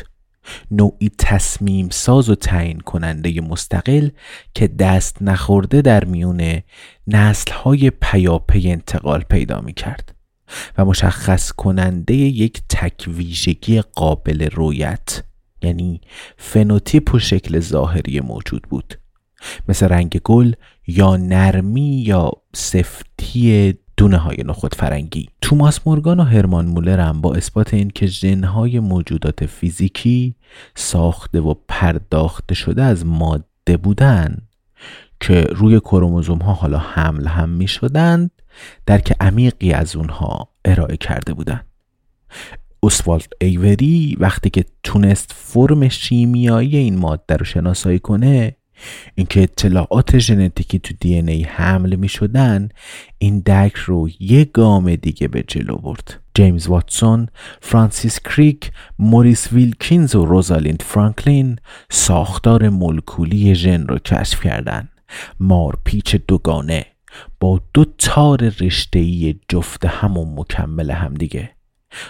نوعی تصمیم ساز و تعیین کننده مستقل که دست نخورده در میون نسلهای پیاپی انتقال پیدا می کرد و مشخص کننده یک تکویژگی قابل رویت یعنی فنوتیپ و شکل ظاهری موجود بود. مثل رنگ گل یا نرمی یا سفتی دونه های نخود فرنگی. توماس مورگان و هرمان مولر هم با اثبات این که ژنهای موجودات فیزیکی ساخته و پرداخته شده از ماده بودن که روی کروموزوم ها حالا حمل هم می شدند درک عمیقی از اونها ارائه کرده بودند. اسوالد ایوری وقتی که تونست فرم شیمیایی این ماده رو شناسایی کنه اینکه اطلاعات ژنتیکی تو دی ان ای حمل می شدن این درک رو یه گام دیگه به جلو برد. جیمز واتسون، فرانسیس کریک، موریس ویلکینز و روزالیند فرانکلین ساختار مولکولی ژن رو کشف کردن. مارپیچ دوگانه با دو تار رشته‌ای جفت همون مکمل همدیگه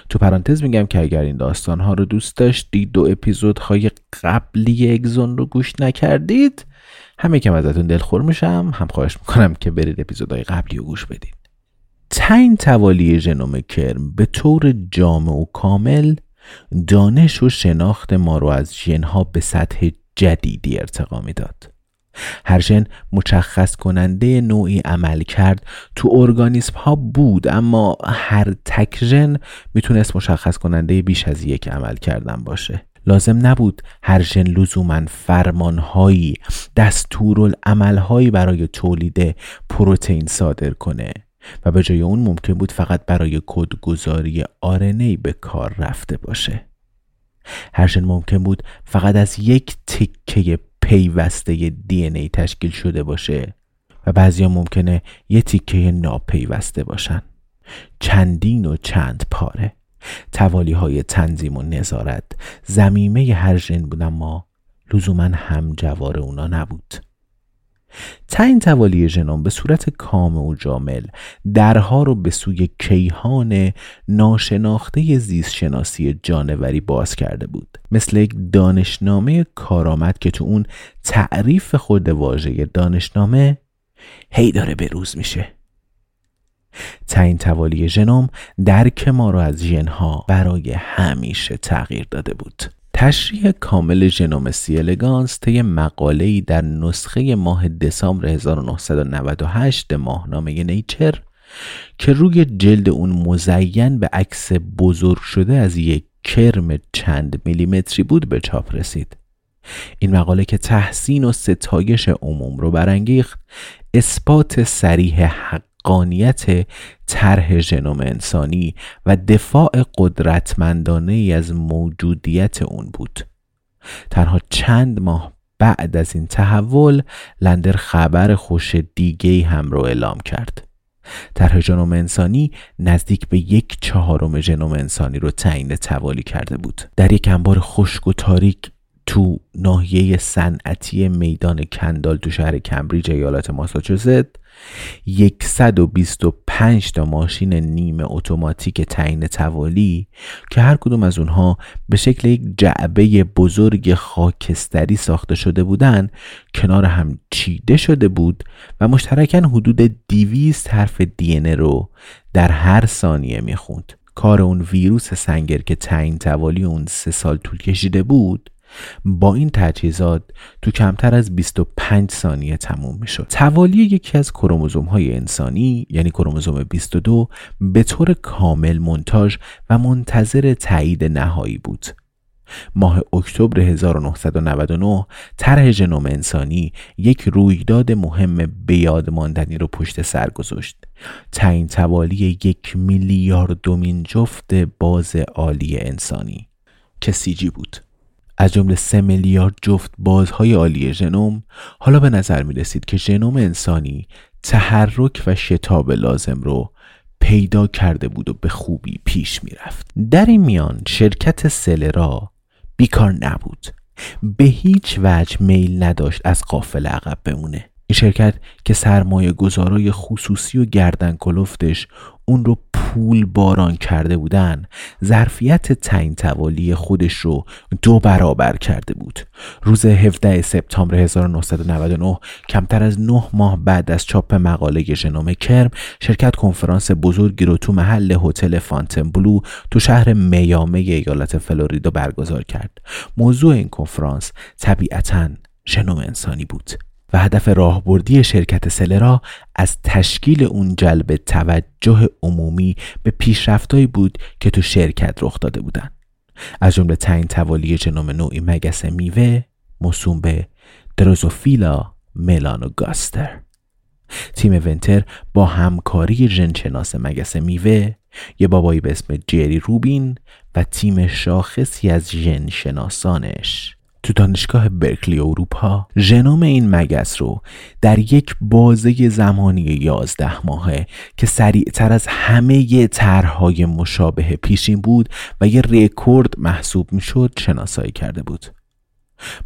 تو پرانتز میگم که اگر این داستان ها رو دوست داشتید دو اپیزودهای قبلی اگزون رو گوش نکردید همه کم ازتون دلخور میشم. هم خواهش می‌کنم که برید اپیزودهای قبلی رو گوش بدید. تعیین توالی ژنوم کرم به طور جامع و کامل دانش و شناخت ما رو از ژنها به سطح جدیدی ارتقا می‌داد. هر ژن مشخص کننده نوعی عمل کرد تو ارگانیسم ها بود اما هر تک ژن می‌تونست مشخص کننده بیش از یک عمل کردن باشه. لازم نبود هر ژن لزوما فرمانهایی دستورالعملهایی برای تولید پروتئین صادر کنه و به جای اون ممکن بود فقط برای کدگذاری آرنی به کار رفته باشه. هر ژن ممکن بود فقط از یک تکه پیوسته دی ای تشکیل شده باشه و بعضی ممکنه یه تیکه ناپیوسته باشن. چندین و چند پاره. توالی های تنظیم و نظارت. زمیمه هر ژن بود اما لزوما هم جوار اونا نبود. تعیین توالی ژنوم به صورت کامل و جامل درها رو به سوی کیهان ناشناخته زیست شناسی جانوری باز کرده بود. مثل یک دانشنامه کارآمد که تو اون تعریف خود واژه دانشنامه هی داره به روز میشه. تعیین توالی ژنوم درک ما رو از ژنها برای همیشه تغییر داده بود. تشریح کامل ژنوم سی الگانس طی مقاله‌ای در نسخه ماه دسامبر 1998 ماهنامه نیچر که روی جلد اون مزین به عکس بزرگ شده از یک کرم چند میلیمتری بود به چاپ رسید. این مقاله که تحسین و ستایش عموم رو برانگیخت اثبات سریح حق حقانیت طرح ژنوم انسانی و دفاع قدرتمندانه ای از موجودیت اون بود. تنها چند ماه بعد از این تحول لندر خبر خوش دیگه هم رو اعلام کرد. طرح ژنوم انسانی نزدیک به یک چهارم ژنوم انسانی رو تعیین توالی کرده بود. در یک انبار خشک و تاریک تو ناحیه صنعتی میدان کندال تو شهر کمبریج ایالت ماساچوست 125 تا ماشین نیمه اتوماتیک تعیین توالی که هر کدوم از اونها به شکل یک جعبه بزرگ خاکستری ساخته شده بودند کنار هم چیده شده بود و مشترکاً حدود 200 حرف دی رو در هر ثانیه می‌خوند. کار اون ویروس سنگر که تعیین توالی اون سه سال طول کشیده بود با این تجهیزات تو کمتر از 25 ثانیه تموم می شد توالی یکی از کروموزوم های انسانی یعنی کروموزوم 22 به طور کامل منتاج و منتظر تایید نهایی بود. ماه اکتبر 1999 طرح ژنوم انسانی یک رویداد مهم به یاد ماندنی رو پشت سر گذاشت. تعیین توالی یک میلیارد دومین جفت باز عالی انسانی که سیجی بود. از جمله سه میلیارد جفت بازهای عالی ژنوم حالا به نظر می رسید که ژنوم انسانی تحرک و شتاب لازم رو پیدا کرده بود و به خوبی پیش می رفت. در این میان شرکت سلرا بیکار نبود به هیچ وجه میل نداشت از قافل عقب بمونه این شرکت که سرمایه گذارای خصوصی و گردن کلفتش اون رو پول باران کرده بودن ظرفیت تعیین توالی خودش رو دو برابر کرده بود. روز 17 سپتامبر 1999 کمتر از نه ماه بعد از چاپ مقاله ژنوم کرم شرکت کنفرانس بزرگی رو تو محل هتل فانتن بلو تو شهر میامه ایالت فلوریدا برگزار کرد. موضوع این کنفرانس طبیعتا ژنوم انسانی بود. و هدف راهبردی شرکت سلرا از تشکیل اون جلب توجه عمومی به پیشرفتهایی بود که تو شرکت رخ داده بودند از جمله تعیین توالی جنوم نوعی مگس میوه موسوم به دروزوفیلا گاستر. تیم ونتر با همکاری ژنشناس مگس میوه یه بابایی به اسم جری روبین و تیم شاخصی از ژن شناسانش تو دانشگاه برکلی اروپا ژنوم این مگس رو در یک بازه زمانی یازده ماهه که سریعتر از همه طرحهای مشابه پیشین بود و یه رکورد محسوب می‌شد شناسایی کرده بود.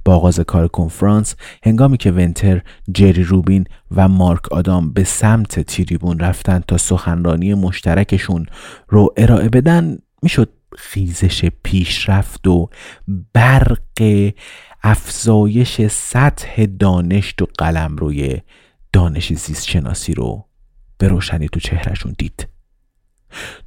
با آغاز کار کنفرانس هنگامی که ونتر، جری روبین و مارک آدام به سمت تیریبون رفتن تا سخنرانی مشترکشون رو ارائه بدن می‌شد خیزش پیشرفت و برق افزایش سطح دانش و قلم روی دانش زیست شناسی رو به روشنی تو چهرشون دید.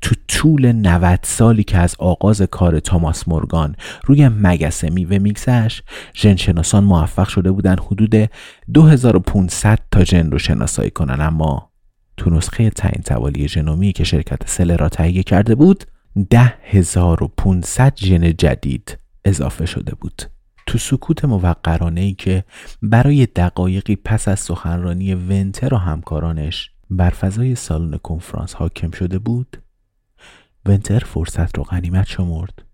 تو طول 90 سالی که از آغاز کار تاماس مورگان روی مگس میوه میگذشت ژنشناسان موفق شده بودن حدود 2500 تا ژن رو شناسایی کنن اما تو نسخه تعیین توالی ژنومی که شرکت سله را تهیه کرده بود 10500 ژن جدید اضافه شده بود. تو سکوت موقرانه ای که برای دقایقی پس از سخنرانی ونتر و همکارانش بر فضای سالن کنفرانس حاکم شده بود ونتر فرصت رو غنیمت شمرد.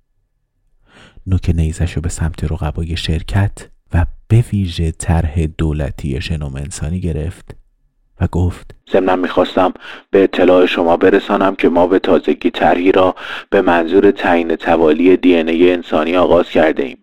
نوک نیزش رو به سمت رقبای شرکت و به ویژه طرح دولتی شنوم انسانی گرفت. و گفت ضمنا می‌خواستم به اطلاع شما برسانم که ما به تازگی طرحی را به منظور تعیین توالی دی انسانی آغاز کرده ایم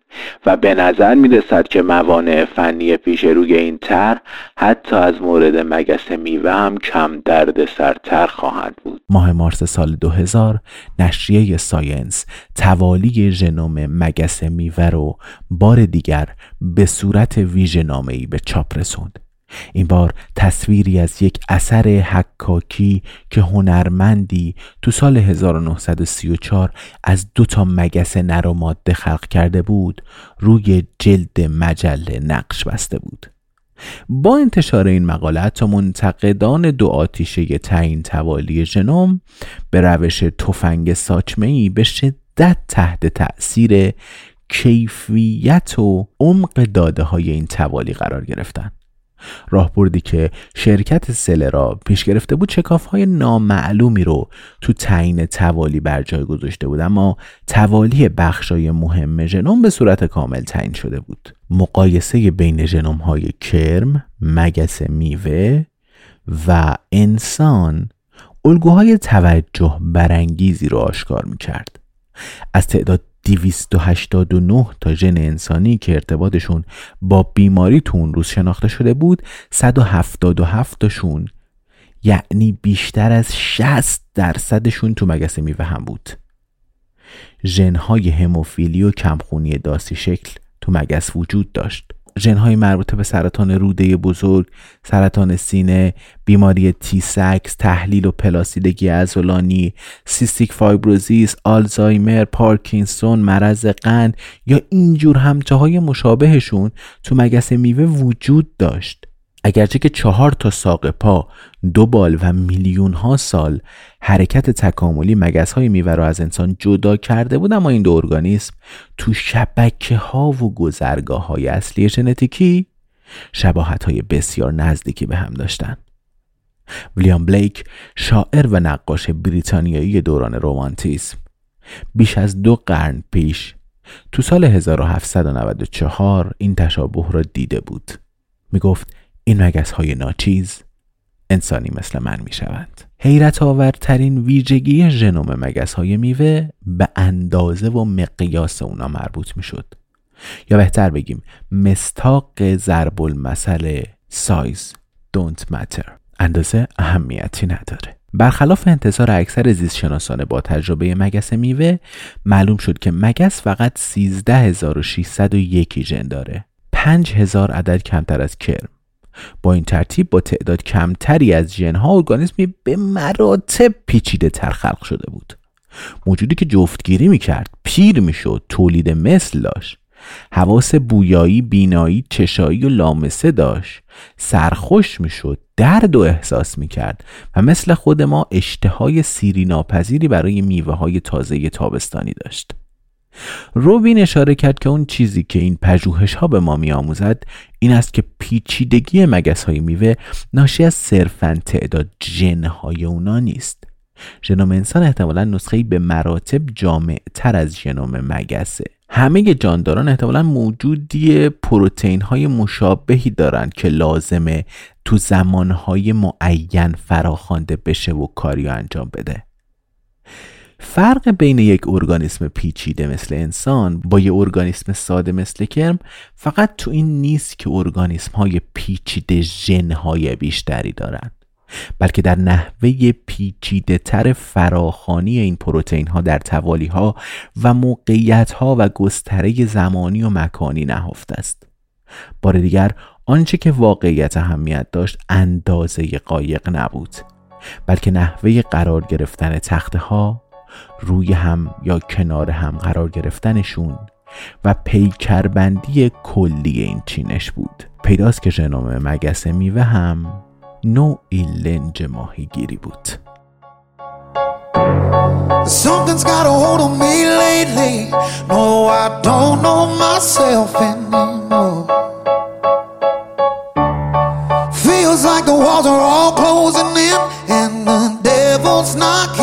و به نظر می رسد که موانع فنی پیش روی این طرح حتی از مورد مگس میوه هم کم درد سرتر خواهند بود. ماه مارس سال 2000 نشریه ساینس توالی ژنوم مگس میوه رو بار دیگر به صورت ویژه به چاپ رسوند. این بار تصویری از یک اثر حکاکی که هنرمندی تو سال 1934 از دو تا مگس نر و ماده خلق کرده بود روی جلد مجله نقش بسته بود. با انتشار این مقاله تا منتقدان دو آتیشه تعیین توالی ژنوم به روش تفنگ ساچمه به شدت تحت تأثیر کیفیت و عمق داده های این توالی قرار گرفتند راهبردی که شرکت سلرا پیش گرفته بود چکاف های نامعلومی رو تو تعیین توالی بر جای گذاشته بود اما توالی بخشای مهم ژنوم به صورت کامل تعیین شده بود مقایسه بین ژنوم های کرم، مگس میوه و انسان الگوهای توجه برانگیزی رو آشکار می کرد. از تعداد 289 تا ژن انسانی که ارتباطشون با بیماری تو اون روز شناخته شده بود 177 تاشون یعنی بیشتر از 60 درصدشون تو مگس میوه هم بود. ژنهای هموفیلی و کمخونی داسی شکل تو مگس وجود داشت. ژنهای مربوط به سرطان روده بزرگ، سرطان سینه، بیماری تی سکس، تحلیل و پلاسیدگی عضلانی، cystic fibrosis، آلزایمر، پارکینسون، مرض قند یا اینجور همتاهای مشابهشون تو مگس میوه وجود داشت. اگرچه که چهار تا ساق پا دو بال و میلیون ها سال حرکت تکاملی مگس های میوه از انسان جدا کرده بود اما این دو ارگانیسم تو شبکه ها و گذرگاه های اصلی ژنتیکی شباهت های بسیار نزدیکی به هم داشتند. ویلیام بلیک شاعر و نقاش بریتانیایی دوران رومانتیسم بیش از دو قرن پیش تو سال 1794 این تشابه را دیده بود می گفت این مگس های ناچیز انسانی مثل من می شوند. حیرت آورترین ویژگی ژنوم مگس های میوه به اندازه و مقیاس اونا مربوط می شد. یا بهتر بگیم مستاق ضرب المثل سایز don't matter اندازه اهمیتی نداره برخلاف انتظار اکثر زیستشناسان با تجربه مگس میوه معلوم شد که مگس فقط 13601 ژن داره 5000 عدد کمتر از کرم با این ترتیب با تعداد کمتری از ژنها ارگانیسمی به مراتب پیچیده تر خلق شده بود. موجودی که جفتگیری می‌کرد پیر می‌شد تولید مثل داشت. حواس بویایی بینایی چشایی و لامسه داشت. سرخوش می‌شد درد و احساس می‌کرد و مثل خود ما اشتهای سیری ناپذیری برای میوه های تازه تابستانی داشت. روبین اشاره کرد که اون چیزی که این پژوهش ها به ما میآموزد این است که پیچیدگی مگس های میوه ناشی از صرفا تعداد جن های اونا نیست. ژنوم انسان احتمالا نسخه به مراتب جامع تر از ژنوم مگسه. همه جانداران احتمالا موجودی پروتئین های مشابهی دارند که لازمه تو زمانهای معین فراخوانده بشه و کاری انجام بده. فرق بین یک ارگانیسم پیچیده مثل انسان با یک ارگانیسم ساده مثل کرم فقط تو این نیست که ارگانیسم های پیچیده ژن های بیشتری دارند بلکه در نحوه پیچیده تر فراخانی این پروتئین ها در توالی ها و موقعیت ها و گستره زمانی و مکانی نهفته است. بار دیگر آنچه که واقعیت اهمیت داشت اندازه قایق نبود بلکه نحوه قرار گرفتن تخته ها روی هم یا کنار هم قرار گرفتنشون و پیکربندی کلی این چینش بود پیداست که ژنوم مگس میوه هم نوعی لنج ماهیگیری بود Something's got a hold on me lately. No, I don't know myself anymore. Feels like the walls are all closing in, and the devil's knocking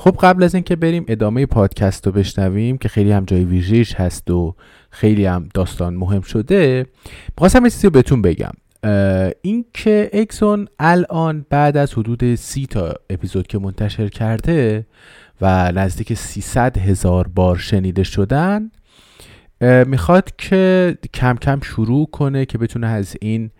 خب قبل از اینکه بریم ادامه پادکست رو بشنویم که خیلی هم جای ویژهش هست و خیلی هم داستان مهم شده می‌خواستم یه چیزی رو بهتون بگم. اینکه اکسون الان بعد از حدود سی تا اپیزود که منتشر کرده و نزدیک 300 هزار بار شنیده شدن می‌خواد که کم کم شروع کنه که بتونه از این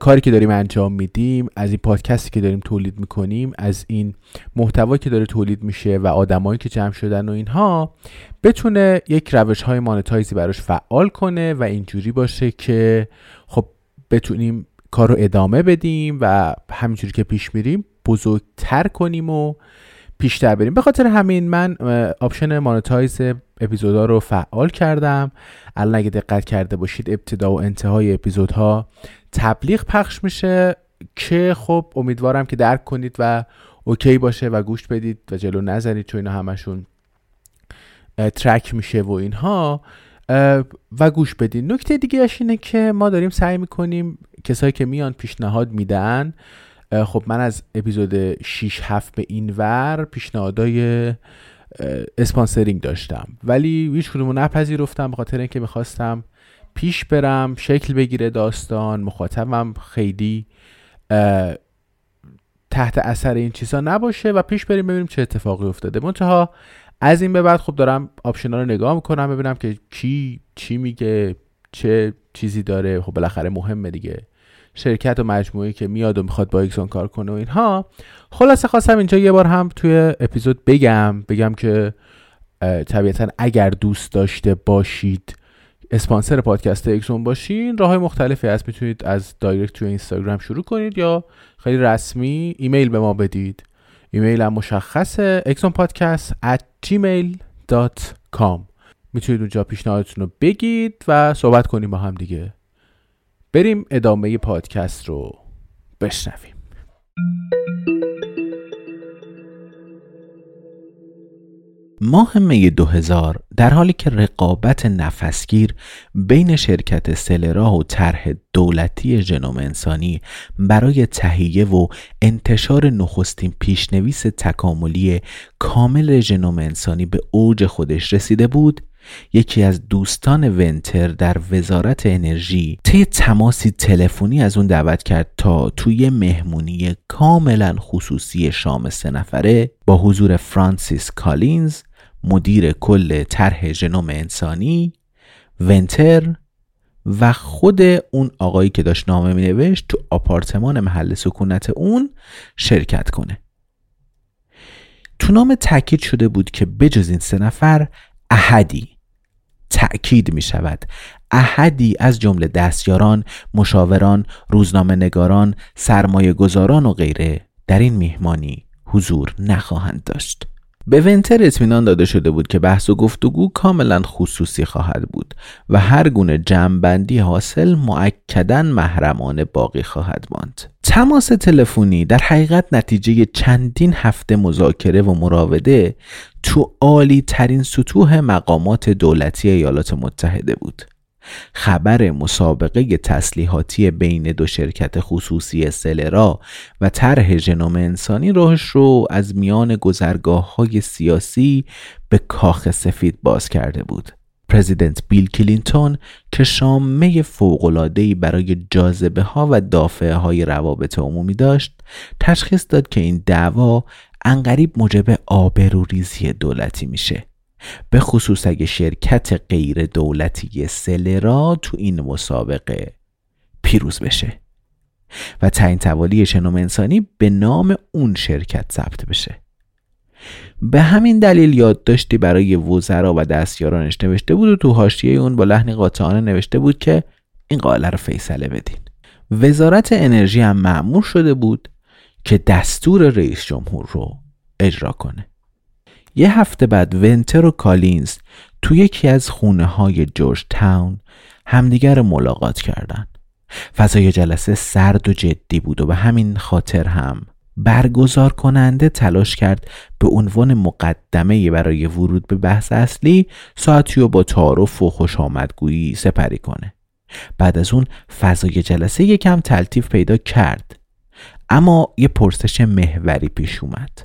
کاری که داریم انجام میدیم از این پادکستی که داریم تولید می‌کنیم از این محتوا که داره تولید میشه و آدمایی که جمع شدن و اینها بتونه یک روش های monetize ی براش فعال کنه و اینجوری باشه که خب بتونیم کار رو ادامه بدیم و همینجوری که پیش میریم بزرگتر کنیم و پیشتر بریم. به خاطر همین من option monetize اپیزودا رو فعال کردم. الان اگه دقت کرده باشید ابتدا و انتهای اپیزودها تبلیغ پخش میشه که خب امیدوارم که درک کنید و اوکی باشه و گوش بدید و جلو نزنید چون اینا همشون track میشه و اینها و گوش بدید. نکته دیگه اینه که ما داریم سعی می‌کنیم کسایی که میان پیشنهاد میدن خب من از اپیزود 6 7 به این ور پیشنهادای sponsoring داشتم. ولی هیچ کدومو نپذیرفتم به خاطر اینکه می‌خواستم پیش برم شکل بگیره داستان مخاطبم خیلی تحت اثر این چیزا نباشه و پیش بریم ببینیم چه اتفاقی افتاده. منتها از این به بعد خب دارم آپشنا رو نگاه می‌کنم ببینم که کی چی میگه چه چیزی داره. خب بالاخره مهمه دیگه. شرکت و مجموعه که میاد و می‌خواد با اکسون کار کنه و اینها. خلاصه خواستم اینجا یه بار هم توی اپیزود بگم بگم که طبیعتا اگر دوست داشته باشید اسپانسر پادکست اکسون باشین. راه های مختلفی هست. می‌تونید از direct توی اینستاگرام شروع کنید یا خیلی رسمی ایمیل به ما بدید. ایمیل هم مشخصه اکسون پادکست at gmail.com می‌تونید اونجا پیشنهادتون رو بگید و صحبت کنیم با هم دیگه. بریم ادامه پادکست رو بشنویم. ماه می 2000 در حالی که رقابت نفسگیر بین شرکت سلرا و طرح دولتی ژنوم انسانی برای تهیه و انتشار نخستین پیشنویس تکاملی کامل ژنوم انسانی به اوج خودش رسیده بود یکی از دوستان ونتر در وزارت انرژی طی تماسی تلفنی از اون دعوت کرد تا توی مهمونی کاملا خصوصی شام سه نفره با حضور فرانسیس کالینز مدیر کل طرح ژنوم انسانی ونتر و خود اون آقایی که داشت نامه می نوشت تو آپارتمان محل سکونت اون شرکت کنه. تو نام تاکید شده بود که بجز این سه نفر احدی. تأکید می شود احدی از جمله دستیاران، مشاوران، روزنامه نگاران، سرمایه گذاران و غیره در این میهمانی حضور نخواهند داشت. به ونتر اطمینان داده شده بود که بحث و گفتگو کاملا خصوصی خواهد بود و هر گونه جمعبندی حاصل معکدا محرمانه باقی خواهد ماند. تماس تلفنی در حقیقت نتیجه چندین هفته مذاکره و مراوده تو عالی ترین سطوح مقامات دولتی ایالات متحده بود. خبر مسابقه تسلیحاتی بین دو شرکت خصوصی سلرا و طرح ژنوم انسانی راهش رو از میان گذرگاه های سیاسی به کاخ سفید باز کرده بود. پرزیدنت بیل کلینتون که شامه فوقلادهی برای جاذبه ها و دافعه های روابط عمومی داشت تشخیص داد که این دعوا انقریب موجب آبروریزی دولتی میشه. به خصوص اگه شرکت غیر دولتی سلرا تو این مسابقه پیروز بشه. و تعیین توالی شنوم انسانی به نام اون شرکت ثبت بشه. به همین دلیل یادداشتی برای وزرا و دستیارانش نوشته بود و تو حاشیه اون با لحنی قاطعانه نوشته بود که این قاله رو فیصله بدین. وزارت انرژی هم معمور شده بود که دستور رئیس جمهور رو اجرا کنه. یه هفته بعد ونتر و کالینز تو یکی از خونه های جورج تاون همدیگر ملاقات کردند. فضای جلسه سرد و جدی بود و به همین خاطر هم برگزار کننده تلاش کرد به عنوان مقدمه برای ورود به بحث اصلی ساعتی رو با تعارف و خوش آمدگویی سپری کنه. بعد از اون فضای جلسه یکم تلطیف پیدا کرد. اما یه پرسش محوری پیش اومد.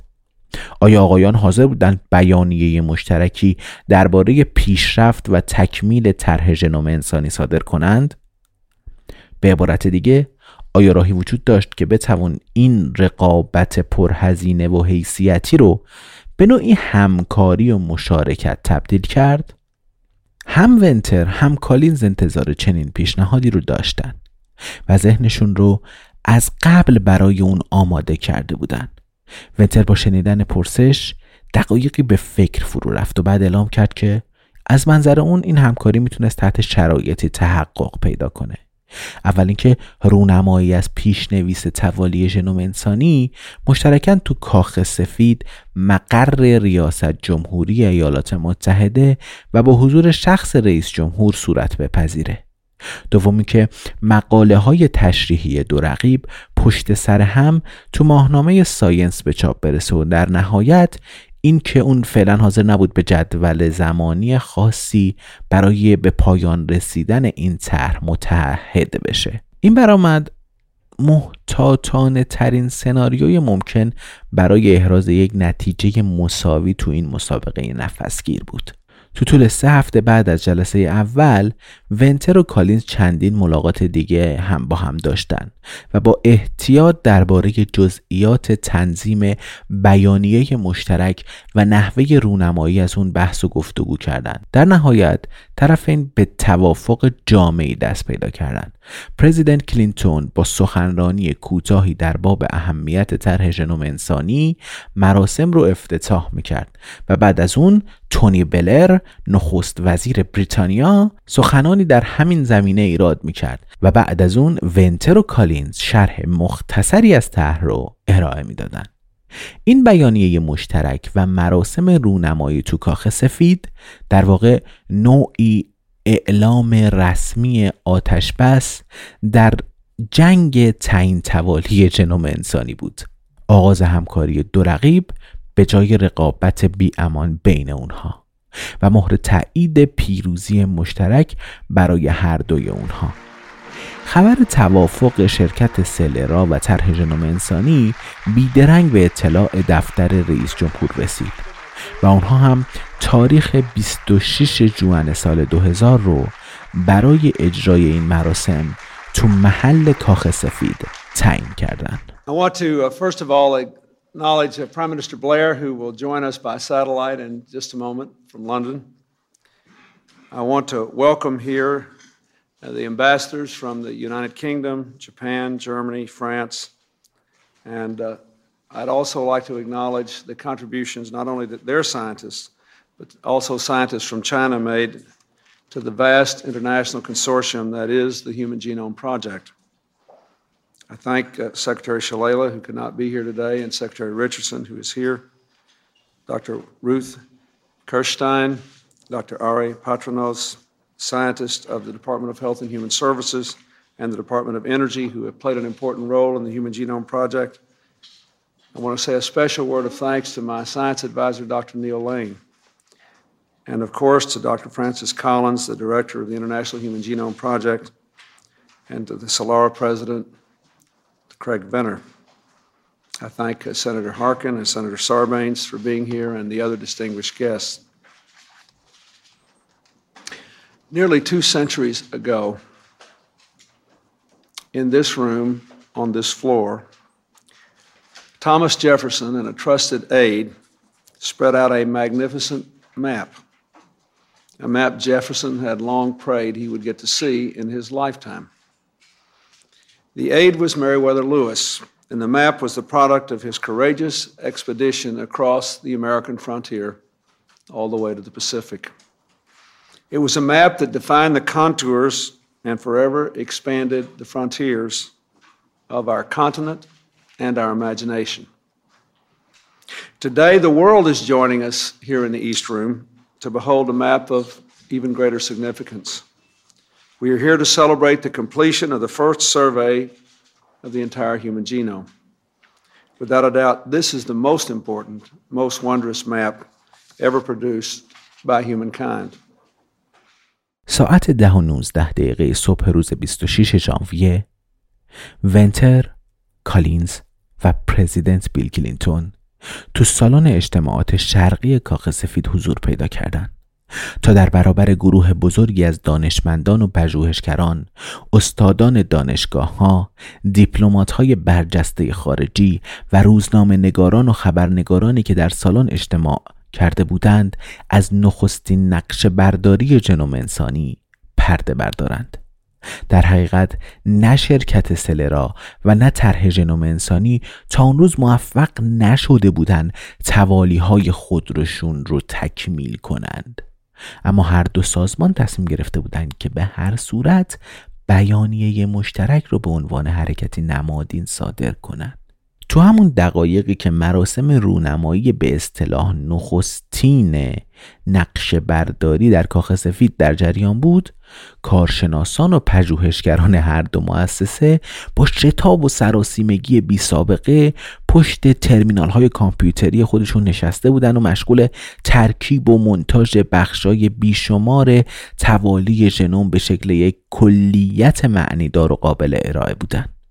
آیا آقایان حاضر بودند بیانیه مشترکی درباره پیشرفت و تکمیل طرح ژنوم انسانی صادر کنند؟ به عبارت دیگه آیا راهی وجود داشت که بتوان این رقابت پرهزینه و حیثیتی رو به نوعی همکاری و مشارکت تبدیل کرد؟ هم ونتر هم کالینز انتظار چنین پیشنهادی رو داشتن و ذهنشون رو از قبل برای اون آماده کرده بودند ونتر با شنیدن پرسش دقایقی به فکر فرو رفت و بعد اعلام کرد که از منظر اون این همکاری می‌تونست تحت شرایطی تحقق پیدا کنه. اول اینکه رونمایی از پیشنویس توالی ژنوم انسانی مشترکاً تو کاخ سفید مقر ریاست جمهوری ایالات متحده و با حضور شخص رئیس جمهور صورت بپذیره. دومی که مقاله های تشریحی دو رقیب پشت سر هم تو ماهنامه ساینس به چاپ برسه و در نهایت این که اون فعلا حاضر نبود به جدول زمانی خاصی برای به پایان رسیدن این طرح متحد بشه. این برآمد محتاطانه ترین سناریوی ممکن برای احراز یک نتیجه مساوی تو این مسابقه نفسگیر بود. تو طول سه هفته بعد از جلسه اول ونتر و کالینز چندین ملاقات دیگه هم با هم داشتن و با احتیاط درباره جزئیات تنظیم بیانیه مشترک و نحوه رونمایی از اون بحث و گفتگو کردند. در نهایت طرفین به توافق جامعی دست پیدا کردند. پرزیدنت کلینتون با سخنرانی کوتاهی در باب اهمیت طرح ژنوم انسانی مراسم رو افتتاح می‌کرد و بعد از اون تونی بلر نخست وزیر بریتانیا سخنانی در همین زمینه ایراد می‌کرد و بعد از اون ونتر و کالینز شرح مختصری از طرح رو ارائه می‌دادند. این بیانیه مشترک و مراسم رونمایی تو کاخ سفید در واقع نوعی اعلام رسمی آتش بس در جنگ تعیین توالی جنوم انسانی بود. آغاز همکاری دو رقیب به جای رقابت بی امان بین اونها و مهر تایید پیروزی مشترک برای هر دوی اونها خبر توافق شرکت سلرا و طرح ژنوم انسانی بیدرنگ به اطلاع دفتر رئیس جمهور رسید و آنها هم تاریخ 26 جوان سال 2000 رو برای اجرای این مراسم تو محل کاخ سفید تعیین کردند. I want to uh, first of all acknowledge uh, Prime Minister Blair who will join us by satellite in just a moment from London. I want to welcome here uh, the ambassadors from the United Kingdom, Japan, Germany, France, and uh, I'd also like to acknowledge the contributions not only that their scientists, but also scientists from China made to the vast international consortium that is the Human Genome Project. I thank uh, Secretary Shalala, who could not be here today, and Secretary Richardson, who is here, Dr. Ruth Kirstein, Dr. Ari Patronos, scientists of the Department of Health and Human Services and the Department of Energy who have played an important role in the Human Genome Project. I want to say a special word of thanks to my science advisor, Dr. Neil Lane. And of course, to Dr. Francis Collins, the director of the International Human Genome Project, and to the Solara president, Craig Venner. I thank uh, Senator Harkin and Senator Sarbanes for being here and the other distinguished guests. Nearly two centuries ago, in this room, on this floor, Thomas Jefferson and a trusted aide spread out a magnificent map, a map Jefferson had long prayed he would get to see in his lifetime. The aide was Meriwether Lewis, and the map was the product of his courageous expedition across the American frontier all the way to the Pacific. It was a map that defined the contours and forever expanded the frontiers of our continent and our imagination. Today, the world is joining us here in the East Room to behold a map of even greater significance. We are here to celebrate the completion of the first survey of the entire human genome. Without a doubt, this is the most important, most wondrous map ever produced by humankind. ساعت ده و 19 دقیقه صبح روز 26 ژانویه ونتر، کالینز و پرزیدنت بیل کلینتون تو سالن اجتماعات شرقی کاخ سفید حضور پیدا کردند. تا در برابر گروه بزرگی از دانشمندان و پژوهشگران، استادان دانشگاه ها، دیپلمات های برجسته خارجی و روزنامه نگاران و خبرنگارانی که در سالن اجتماع کرده بودند از نخستین نقش برداری ژنوم انسانی پرده بردارند. در حقیقت نه شرکت سلرا و نه طرح ژنوم انسانی تا اون روز موفق نشده بودند توالی های خودروشون رو تکمیل کنند. اما هر دو سازمان تصمیم گرفته بودند که به هر صورت بیانیه مشترک رو به عنوان حرکتی نمادین صادر کنند. تو همون دقایقی که مراسم رونمایی به اصطلاح نخستین نقش برداری در کاخ سفید در جریان بود کارشناسان و پژوهشگران هر دو مؤسسه با شتاب و سراسیمگی بی سابقه پشت ترمینال های کامپیوتری خودشون نشسته بودن و مشغول ترکیب و منتاج بخشای بیشمار توالی ژنوم به شکل یک کلیت معنیدار و قابل ارائه بودند.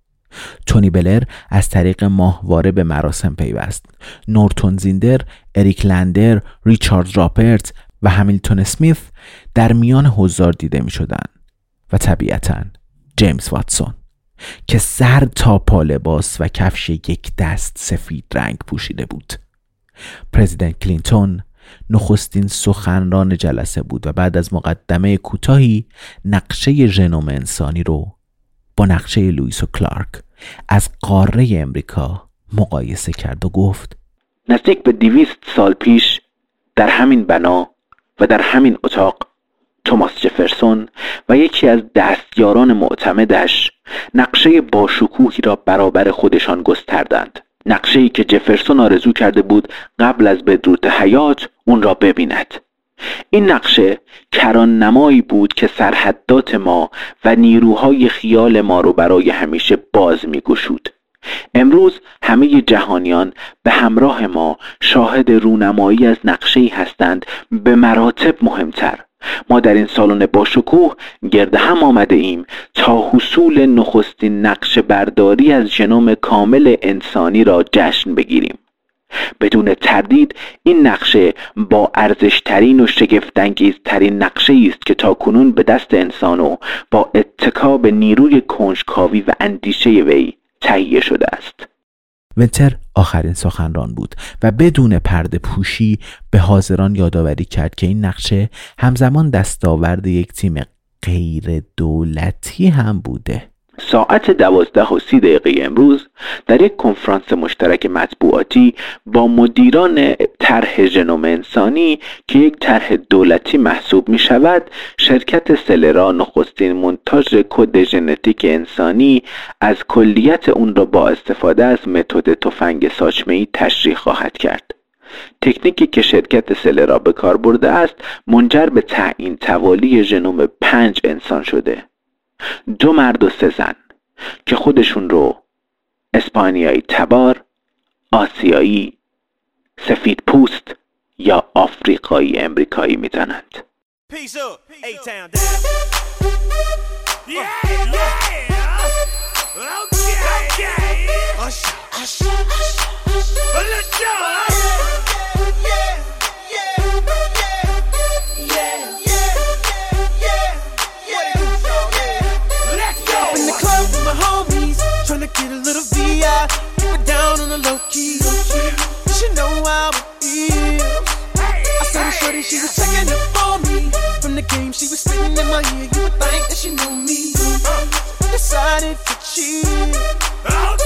تونی بلر از طریق ماهواره به مراسم پیوست. نورتون زیندر، اریک لندر، ریچارد رابرتس و همیلتون اسمیث در میان حضار دیده می شدن و طبیعتا جیمز واتسون که سر تا پا لباس و کفش یک دست سفید رنگ پوشیده بود. president کلینتون نخستین سخنران جلسه بود و بعد از مقدمه کوتاهی نقشه ژنوم انسانی رو نقشه لوئیس و کلارک از قاره امریکا مقایسه کرد و گفت نزدیک به دویست سال پیش در همین بنا و در همین اتاق توماس جفرسون و یکی از دستیاران معتمدش نقشه باشکوهی را برابر خودشان گستردند. نقشه ای که جفرسون آرزو کرده بود قبل از بدرود حیات اون را ببیند. این نقشه کران نمایی بود که سرحدات ما و نیروهای خیال ما رو برای همیشه باز می گشود. امروز همه جهانیان به همراه ما شاهد رونمایی از نقشه هستند به مراتب مهمتر ما در این سالن باشکوه گرد هم آمده ایم تا حصول نخستین نقش برداری از ژنوم کامل انسانی را جشن بگیریم بدون تردید این نقشه با ارزشترین و شگفتانگیزترین نقشه است که تاکنون به دست انسان و با اتکا به نیروی کنجکاوی و اندیشه وی تهیه شده است. ونتر آخرین سخنران بود و بدون پرده پوشی به حاضران یادآوری کرد که این نقشه همزمان دستاورد یک تیم غیر دولتی هم بوده. ساعت دوازده و سی دقیقه امروز در یک کنفرانس مشترک مطبوعاتی با مدیران طرح ژنوم انسانی که یک طرح دولتی محسوب می شود شرکت سلرا نخستین منتاج کد ژنتیک انسانی از کلیت اون را با استفاده از متد تفنگ ساچمه تشریح خواهد کرد. تکنیکی که شرکت سلرا به کار برده است منجر به تعیین توالی ژنوم پنج انسان شده. دو مرد و سه زن که خودشون رو اسپانیایی تبار آسیایی سفید پوست یا آفریقایی امریکایی the club with my homies, trying to get a little VI. Keep it down on the low key. You should know how it is. I saw the shorty, she was checking up on me. From the game, she was spitting in my ear. You would think that she knew me. I decided to cheat.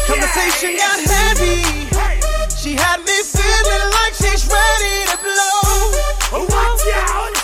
Conversation got heavy. She had me feeling like she's ready to blow. Watch out!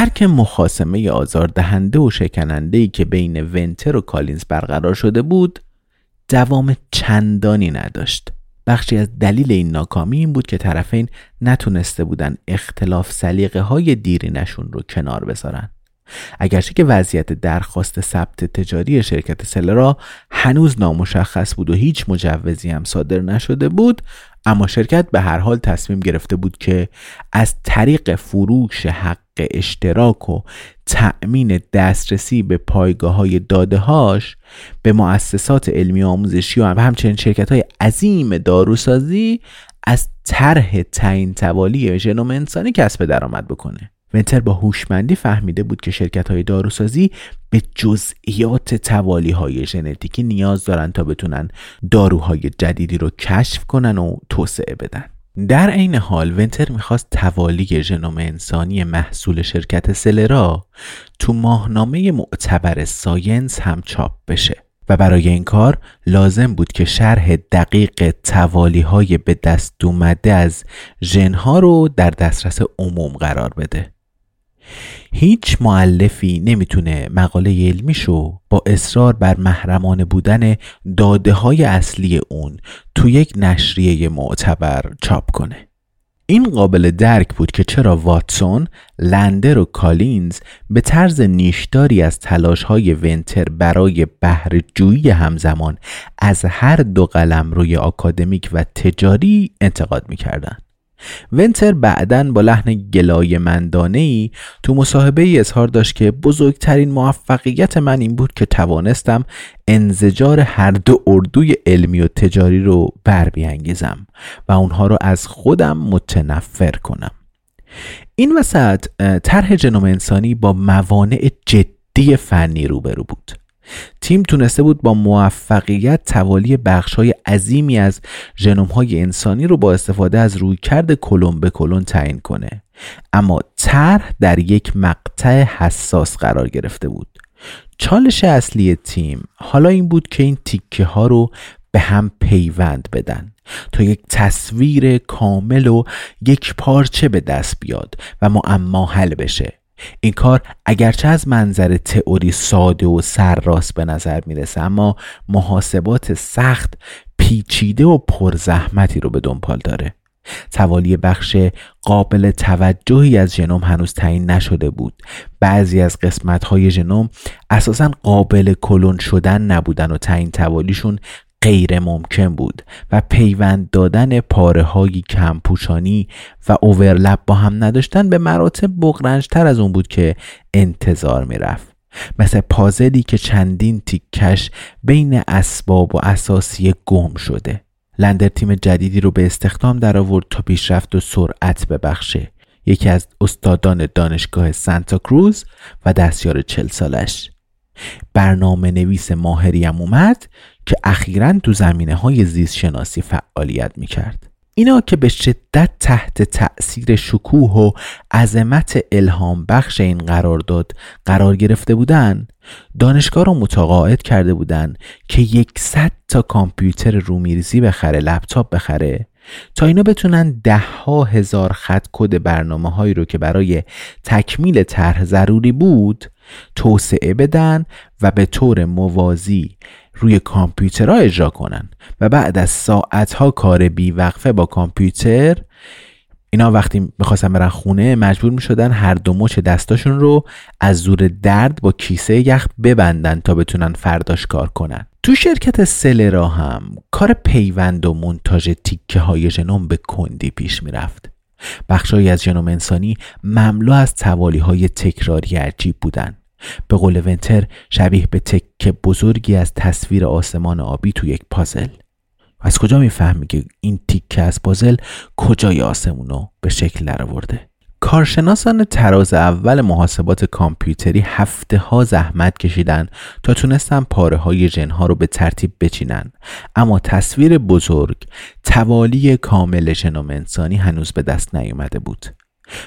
ترک مخاسمه آزاردهنده و شکننده که بین ونتر و کالینز برقرار شده بود دوام چندانی نداشت. بخشی از دلیل این ناکامی این بود که طرفین نتونسته بودن اختلاف سلیقه های دیرینشون رو کنار بذارن. اگرچه که وضعیت درخواست ثبت تجاری شرکت سلرا هنوز نامشخص بود و هیچ مجوزی هم صادر نشده بود اما شرکت به هر حال تصمیم گرفته بود که از طریق فروش حق اشتراک و تأمین دسترسی به پایگاه های داده هاش به مؤسسات علمی آموزشی و همچنین شرکت های عظیم داروسازی از طرح تعیین توالی ژنوم انسانی کسب درآمد بکنه. ونتر با هوشمندی فهمیده بود که شرکت های داروسازی به جزئیات توالی های ژنتیکی نیاز دارن تا بتونن داروهای جدیدی رو کشف کنن و توسعه بدن. در عین حال ونتر می‌خواست توالی ژنوم انسانی محصول شرکت سلرا تو ماهنامه معتبر ساینس هم چاپ بشه و برای این کار لازم بود که شرح دقیق توالی های به دست اومده از ژنها رو در دسترس عموم قرار بده. هیچ معلفی نمی‌تونه مقاله علمیشو با اصرار بر محرمانه بودن داده های اصلی اون تو یک نشریه معتبر چاپ کنه این قابل درک بود که چرا واتسون، لندر و کالینز به طرز نیشداری از تلاش های ونتر برای بهرهجویی همزمان از هر دو قلم روی آکادمیک و تجاری انتقاد می‌کردند. ونتر بعدا با لحن گلای مندانه ای تو مصاحبه ای اظهار داشت که بزرگترین موفقیت من این بود که توانستم انزجار هر دو اردوی علمی و تجاری رو بر بیانگیزم و اونها رو از خودم متنفر کنم. این وسط طرح ژنوم انسانی با موانع جدی فنی روبرو بود. تیم تونسته بود با موفقیت توالی بخش های عظیمی از ژنوم های انسانی رو با استفاده از رویکرد کلون به کلون تعیین کنه. اما طرح در یک مقطع حساس قرار گرفته بود. چالش اصلی تیم حالا این بود که این تیکه ها رو به هم پیوند بدن تا یک تصویر کامل و یک پارچه به دست بیاد و معما حل بشه. این کار اگرچه از منظر تئوری ساده و سرراست به نظر می‌رسه اما محاسبات سخت پیچیده و پرزحمتی رو به دنبال داره. توالی بخش قابل توجهی از ژنوم هنوز تعیین نشده بود. بعضی از قسمت های ژنوم اساسا قابل کلون شدن نبودن و تعیین توالیشون غیر ممکن بود و پیوند دادن پاره های کمپوشانی و اوورلپ با هم نداشتن به مراتب بغرنجتر از اون بود که انتظار می‌رفت. مثل پازلی که چندین تیکش بین اسباب و اساسی گم شده. لندر تیم جدیدی رو به استخدام در آورد تا پیشرفت و سرعت ببخشه. یکی از استادان دانشگاه سانتا کروز و دستیار چل سالش. برنامه نویس ماهریم اومد که اخیرا تو زمینه های زیست شناسی فعالیت می کرد. اینا که به شدت تحت تأثیر شکوه و عظمت الهام بخش این قرارداد قرار گرفته بودن دانشگاه رو متقاعد کرده بودن که یکصد تا کامپیوتر رومیرزی بخره لپتاپ بخره تا اینا بتونن ده ها هزار خط کد برنامه هایی رو که برای تکمیل طرح ضروری بود توسعه بدن و به طور موازی روی کامپیوترها اجرا کنن. و بعد از ساعتها کار بیوقفه با کامپیوتر اینا وقتی می‌خواستن برن خونه مجبور می‌شدن هر دو مچ دستاشون رو از زور درد با کیسه یخ ببندن تا بتونن فرداش کار کنن. تو شرکت سلرا هم کار پیوند و منتاج تیکه های ژنوم به کندی پیش می‌رفت. بخشهایی از ژنوم انسانی مملو از توالی های تکراری عجیب بودن. به قول ونتر شبیه به تکه بزرگی از تصویر آسمان آبی تو یک پازل. از کجا می‌فهمی که این تیکه از پازل کجای آسمونو به شکل درآورده؟ کارشناسان تراز اول محاسبات کامپیوتری هفته ها زحمت کشیدن تا تونستن پاره های جنها رو به ترتیب بچینن. اما تصویر بزرگ توالی کامل ژنوم انسانی هنوز به دست نیومده بود.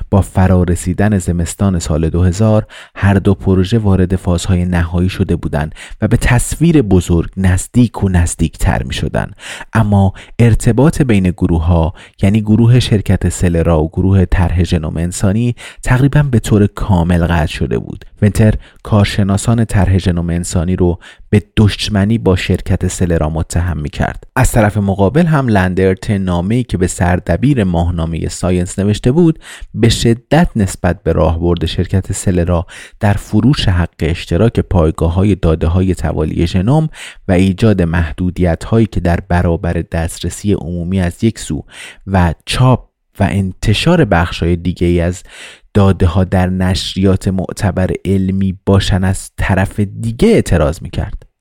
با فرارسیدن زمستان سال 2000 هر دو پروژه وارد فازهای نهایی شده بودند و به تصویر بزرگ نزدیک و نزدیک تر می شدن. اما ارتباط بین گروه ها یعنی گروه شرکت سلرا و گروه طرح ژنوم انسانی تقریبا به طور کامل قطع شده بود ونتر کارشناسان طرح ژنوم انسانی رو به دشمنی با شرکت سلرا متهم می کرد از طرف مقابل هم لندرت نامه‌ای که به سردبیر ماهنامه ساینس نوشته بود به شدت نسبت به راهبرد شرکت سلرا در فروش حق اشتراک پایگاه های داده های توالی ژنوم و ایجاد محدودیت هایی که در برابر دسترسی عمومی از یک سو و چاپ و انتشار بخش های دیگه ای از داده ها در نشریات معتبر علمی باشن از طرف دیگه اعتراض می‌کرد.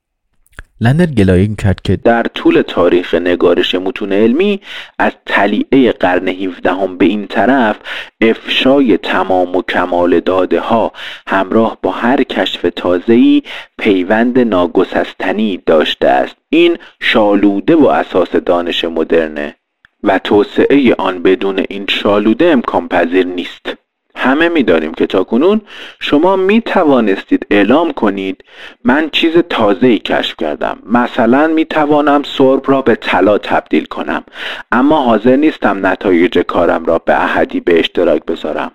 لندر گلایه کرد که در طول تاریخ نگارش متون علمی از تلیعه قرن 17 به این طرف افشای تمام و کمال داده ها همراه با هر کشف تازه‌ای پیوند ناگسستنی داشته است. این شالوده و اساس دانش مدرنه و توسعه آن بدون این شالوده امکان پذیر نیست. همه می‌دانیم که تاکنون شما می توانستید اعلام کنید من چیز تازه ای کشف کردم. مثلا می توانم سرب را به طلا تبدیل کنم اما حاضر نیستم نتایج کارم را به احدی به اشتراک بذارم.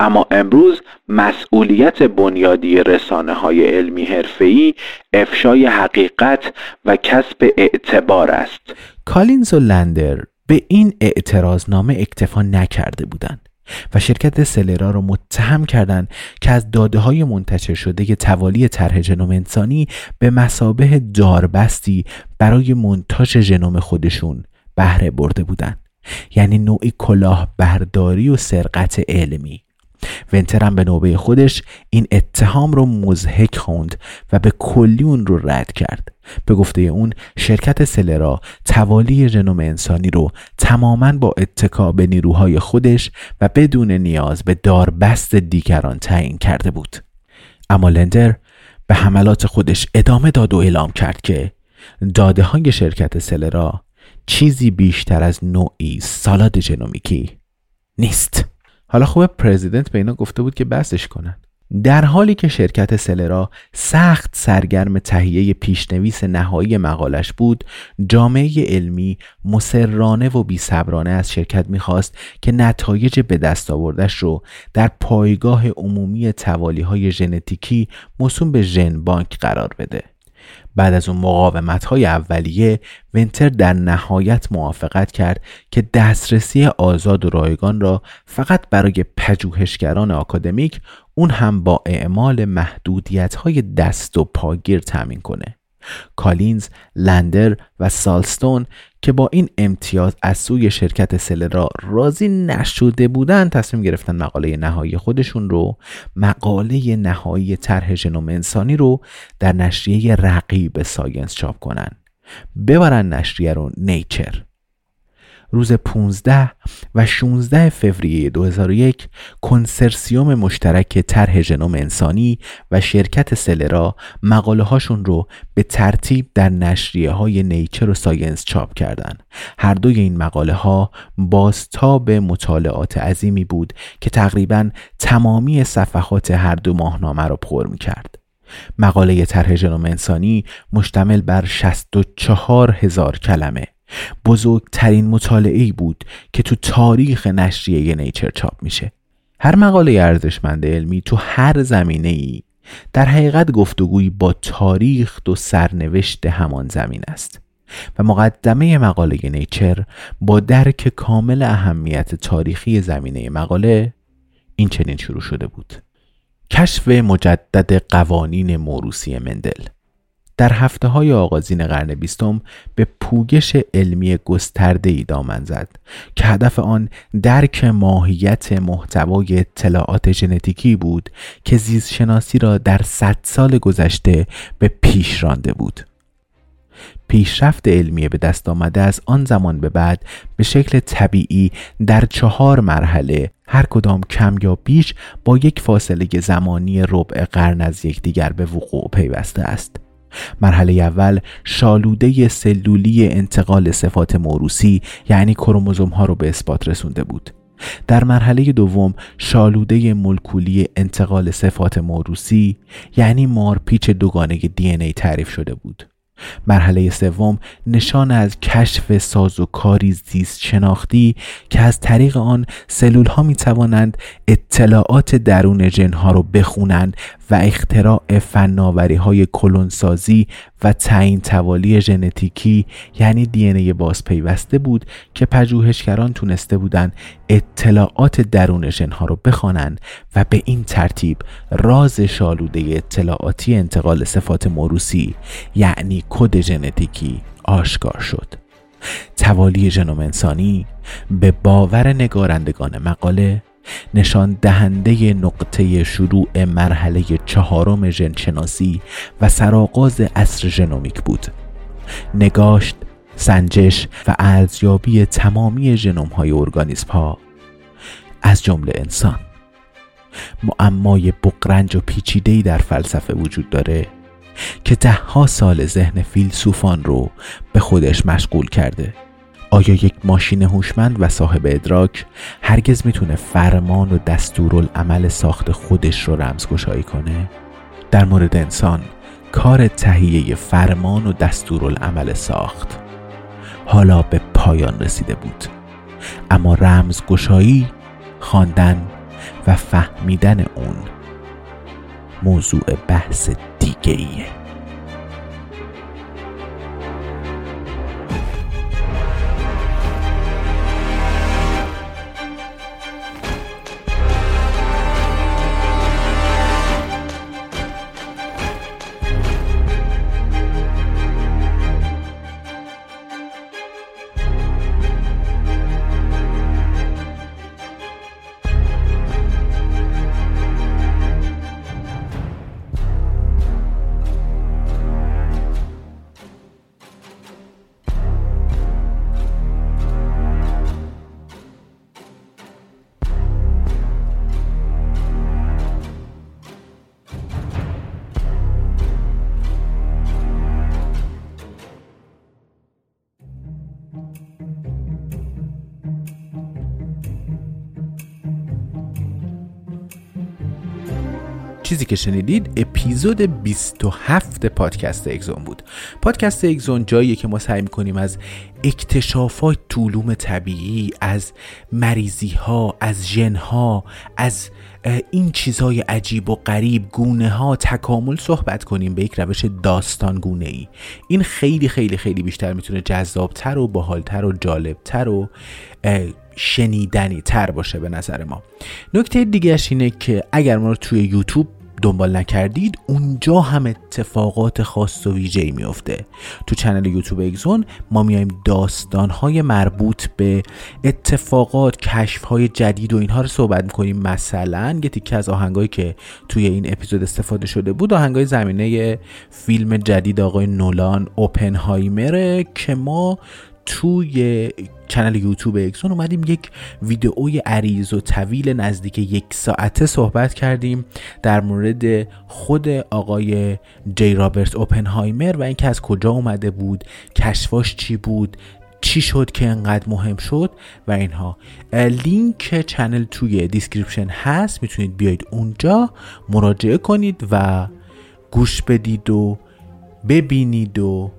اما امروز مسئولیت بنیادی رسانه های علمی حرفه‌ای افشای حقیقت و کسب اعتبار است. کالینز و لندر به این اعتراضنامه اکتفا نکرده بودند. و شرکت سلرا را متهم کردند که از داده های منتشر شده توالی طرح ژنوم انسانی به مسابه داربستی برای منتاج ژنوم خودشون بهره برده بودند. یعنی نوعی کلاه برداری و سرقت علمی. ونتر هم به نوبه خودش این اتهام رو مزهک خوند و به کلی اون رو رد کرد. به گفته اون شرکت سلرا توالی ژنوم انسانی رو تماما با اتکا به نیروهای خودش و بدون نیاز به داربست دیگران تعیین کرده بود. اما لندر به حملات خودش ادامه داد و اعلام کرد که داده های شرکت سلرا چیزی بیشتر از نوعی سالاد ژنومیکی نیست. حالا خوب پرزیدنت به اینا گفته بود که بسش کنن. در حالی که شرکت سلرا سخت سرگرم تهیه پیشنویس نهایی مقالش بود جامعه علمی مسررانه و بیصبرانه از شرکت می‌خواست که نتایج به دست آوردش رو در پایگاه عمومی توالی های ژنتیکی موسوم به ژن بانک قرار بده. بعد از اون مقاومت های اولیه ونتر در نهایت موافقت کرد که دسترسی آزاد و رایگان را فقط برای پژوهشگران آکادمیک اون هم با اعمال محدودیت های دست و پاگیر تامین کنه. کالینز، لندر و سالستون که با این امتیاز از سوی شرکت سلرا راضی نشده بودن تصمیم گرفتن مقاله نهایی خودشون رو مقاله نهایی طرح ژنوم انسانی رو در نشریه رقیب ساینس چاپ کنن. ببرن نشریه رو نیچر. روز 15 و 16 فوریه 2001 کنسرسیوم مشترک طرح ژنوم انسانی و شرکت سلرا مقاله هاشون رو به ترتیب در نشریه های نیچر و ساینس چاپ کردند. هر دوی این مقاله ها بازتاب مطالعات عظیمی بود که تقریبا تمامی صفحات هر دو ماهنامه را پر می کرد. مقاله طرح ژنوم انسانی مشتمل بر 64 هزار کلمه بزرگترین مطالعه بود که تو تاریخ نشریه نیچر چاپ میشه. هر مقاله ارزشمند علمی تو هر زمینه ای در حقیقت گفتگویی با تاریخ و سرنوشت همان زمین است و مقدمه مقاله نیچر با درک کامل اهمیت تاریخی زمینه مقاله این چنین شروع شده بود. کشف مجدد قوانین موروسی مندل. در هفته های آغازین قرن بیستم به پوگش علمی گسترده ای دامن زد که هدف آن درک ماهیت محتوای اطلاعات ژنتیکی بود که زیستشناسی را در صد سال گذشته به پیش رانده بود. پیشرفت علمی به دست آمده از آن زمان به بعد به شکل طبیعی در چهار مرحله هر کدام کم یا بیش با یک فاصله زمانی ربع قرن از یکدیگر به وقوع پیوسته است. مرحله اول شالوده سلولی انتقال صفات موروسی یعنی کروموزوم ها رو به اثبات رسونده بود. در مرحله دوم شالوده مولکولی انتقال صفات موروسی یعنی مارپیچ دوگانه دی ای تعریف شده بود. مرحله سوم نشان از کشف ساز و کاری زیست شناختی که از طریق آن سلول ها می توانند اطلاعات درون جن ها رو بخونند و اختراع فناوری های کلونسازی و تعیین توالی ژنتیکی یعنی دی ای باز پیوسته بود که پژوهشگران تونسته بودند اطلاعات درون ژنها رو بخوانند و به این ترتیب راز شالوده اطلاعاتی انتقال صفات موروسی یعنی کد ژنتیکی آشکار شد. توالی ژنوم انسانی به باور نگارندگان مقاله نشان دهنده نقطه شروع مرحله چهارم ژنشناسی و سرآغاز عصر ژنومیک بود. نگاشت سنجش و ارزیابی تمامی ژنوم های ارگانیسم ها از جمله انسان. معمای بقرنج و پیچیده‌ای در فلسفه وجود داره که دهها سال ذهن فیلسوفان رو به خودش مشغول کرده. آیا یک ماشین هوشمند و صاحب ادراک هرگز می‌تونه فرمان و دستورالعمل ساخت خودش رو رمزگشایی کنه؟ در مورد انسان کار تهیه فرمان و دستورالعمل ساخت حالا به پایان رسیده بود اما رمزگشایی خواندن و فهمیدن اون موضوع بحث دیگه ایه چیزی که شنیدید اپیزود 27 پادکست اگزون بود. پادکست اگزون جاییه که ما سعی می‌کنیم از اکتشافات علوم طبیعی از مریضی ها از ژن ها از این چیزهای عجیب و غریب گونه ها تکامل صحبت کنیم به یک روش داستان گونه ای این خیلی خیلی خیلی بیشتر می‌تونه جذابتر و باحالتر و جالبتر و شنیدنی تر باشه به نظر ما. نکته دیگهش اینه که اگر ما رو توی یوتیوب دنبال نکردید اونجا هم اتفاقات خاص و ویژه ای میفته تو چنل یوتیوب اگزون ما میایم داستان های مربوط به اتفاقات کشف های جدید و اینها رو صحبت می‌کنیم. مثلا یه تیکه از آهنگایی که توی این اپیزود استفاده شده بود آهنگای زمینه فیلم جدید آقای نولان اوپنهایمره که ما توی channel یوتیوب اکسون اومدیم یک ویدئوی عریض و طویل نزدیک یک ساعته صحبت کردیم در مورد خود آقای جی رابرت اوپنهایمر و اینکه از کجا اومده بود کشفاش چی بود چی شد که انقدر مهم شد و اینها. لینک channel توی description هست می‌تونید بیاید اونجا مراجعه کنید و گوش بدید و ببینید و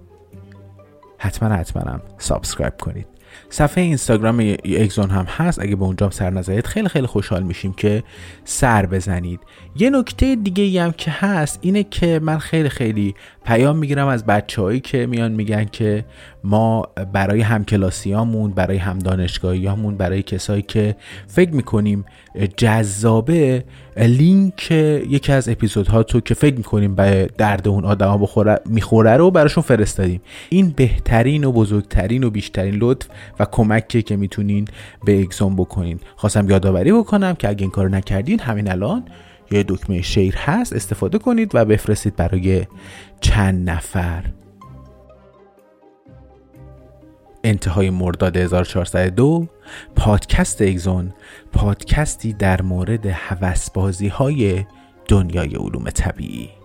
حتما حتما subscribe کنید. صفحه اینستاگرام اگزون هم هست. اگه به اونجا سر نزدید خیلی خیلی خوشحال میشیم که سر بزنید. یه نکته دیگه هم که هست اینه که من خیلی خیلی پیام می‌گیرم از بچههایی که میان میگن که ما برای همکلاسیامون برای هم دانشگاهیامون برای کسایی که فکر می‌کنیم جذابه لینک یکی از اپیزودها تو که فکر می‌کنیم به درد اون آدما بخوره می‌خوره رو براشون فرستادیم. این بهترین و بزرگترین و بیشترین لطف و کمکی که می‌تونین به اگزون بکنین. خواستم یادآوری بکنم که اگه این کار نکردین همین الان یه دکمه شیر هست استفاده کنید و بفرستید برای چند نفر. انتهای مرداد 1402 پادکست اگزون پادکستی در مورد حوسبازی های دنیای علوم طبیعی.